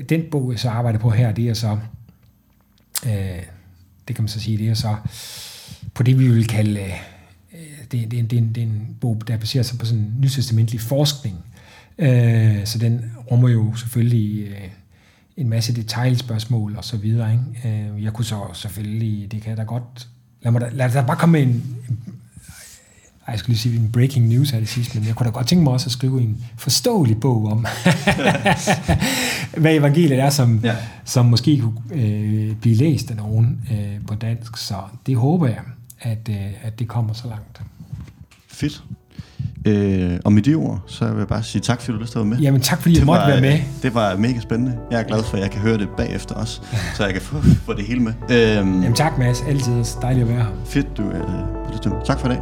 den bog, jeg så arbejder på her, det er så, øh, det kan man så sige, det er så på det, vi vil kalde, øh, det, det, det, det er en bog, der baserer sig på sådan en nytestamentlig forskning. Øh, så den rummer jo selvfølgelig øh, en masse detaljspørgsmål og så videre. Ikke? Øh, jeg kunne så selvfølgelig, det kan jeg da godt, lad, mig da, lad da bare komme med en, ej, jeg skulle lige sige en breaking news her det sidste, men jeg kunne da godt tænke mig også at skrive en forståelig bog om, <laughs> hvad evangeliet er, som, ja. som måske kunne øh, blive læst af nogen øh, på dansk. Så det håber jeg, at, øh, at det kommer så langt. Fedt. Øh, og med de ord, så vil jeg bare sige tak, fordi du lyst til at være med. Jamen tak, fordi det jeg måtte var, være med. Det var mega spændende. Jeg er glad for, at jeg kan høre det bagefter også, <laughs> så jeg kan få, få det hele med. Øh, Jamen tak, Mads. Altid dejligt at være her. Fedt, du er øh, Tak for det.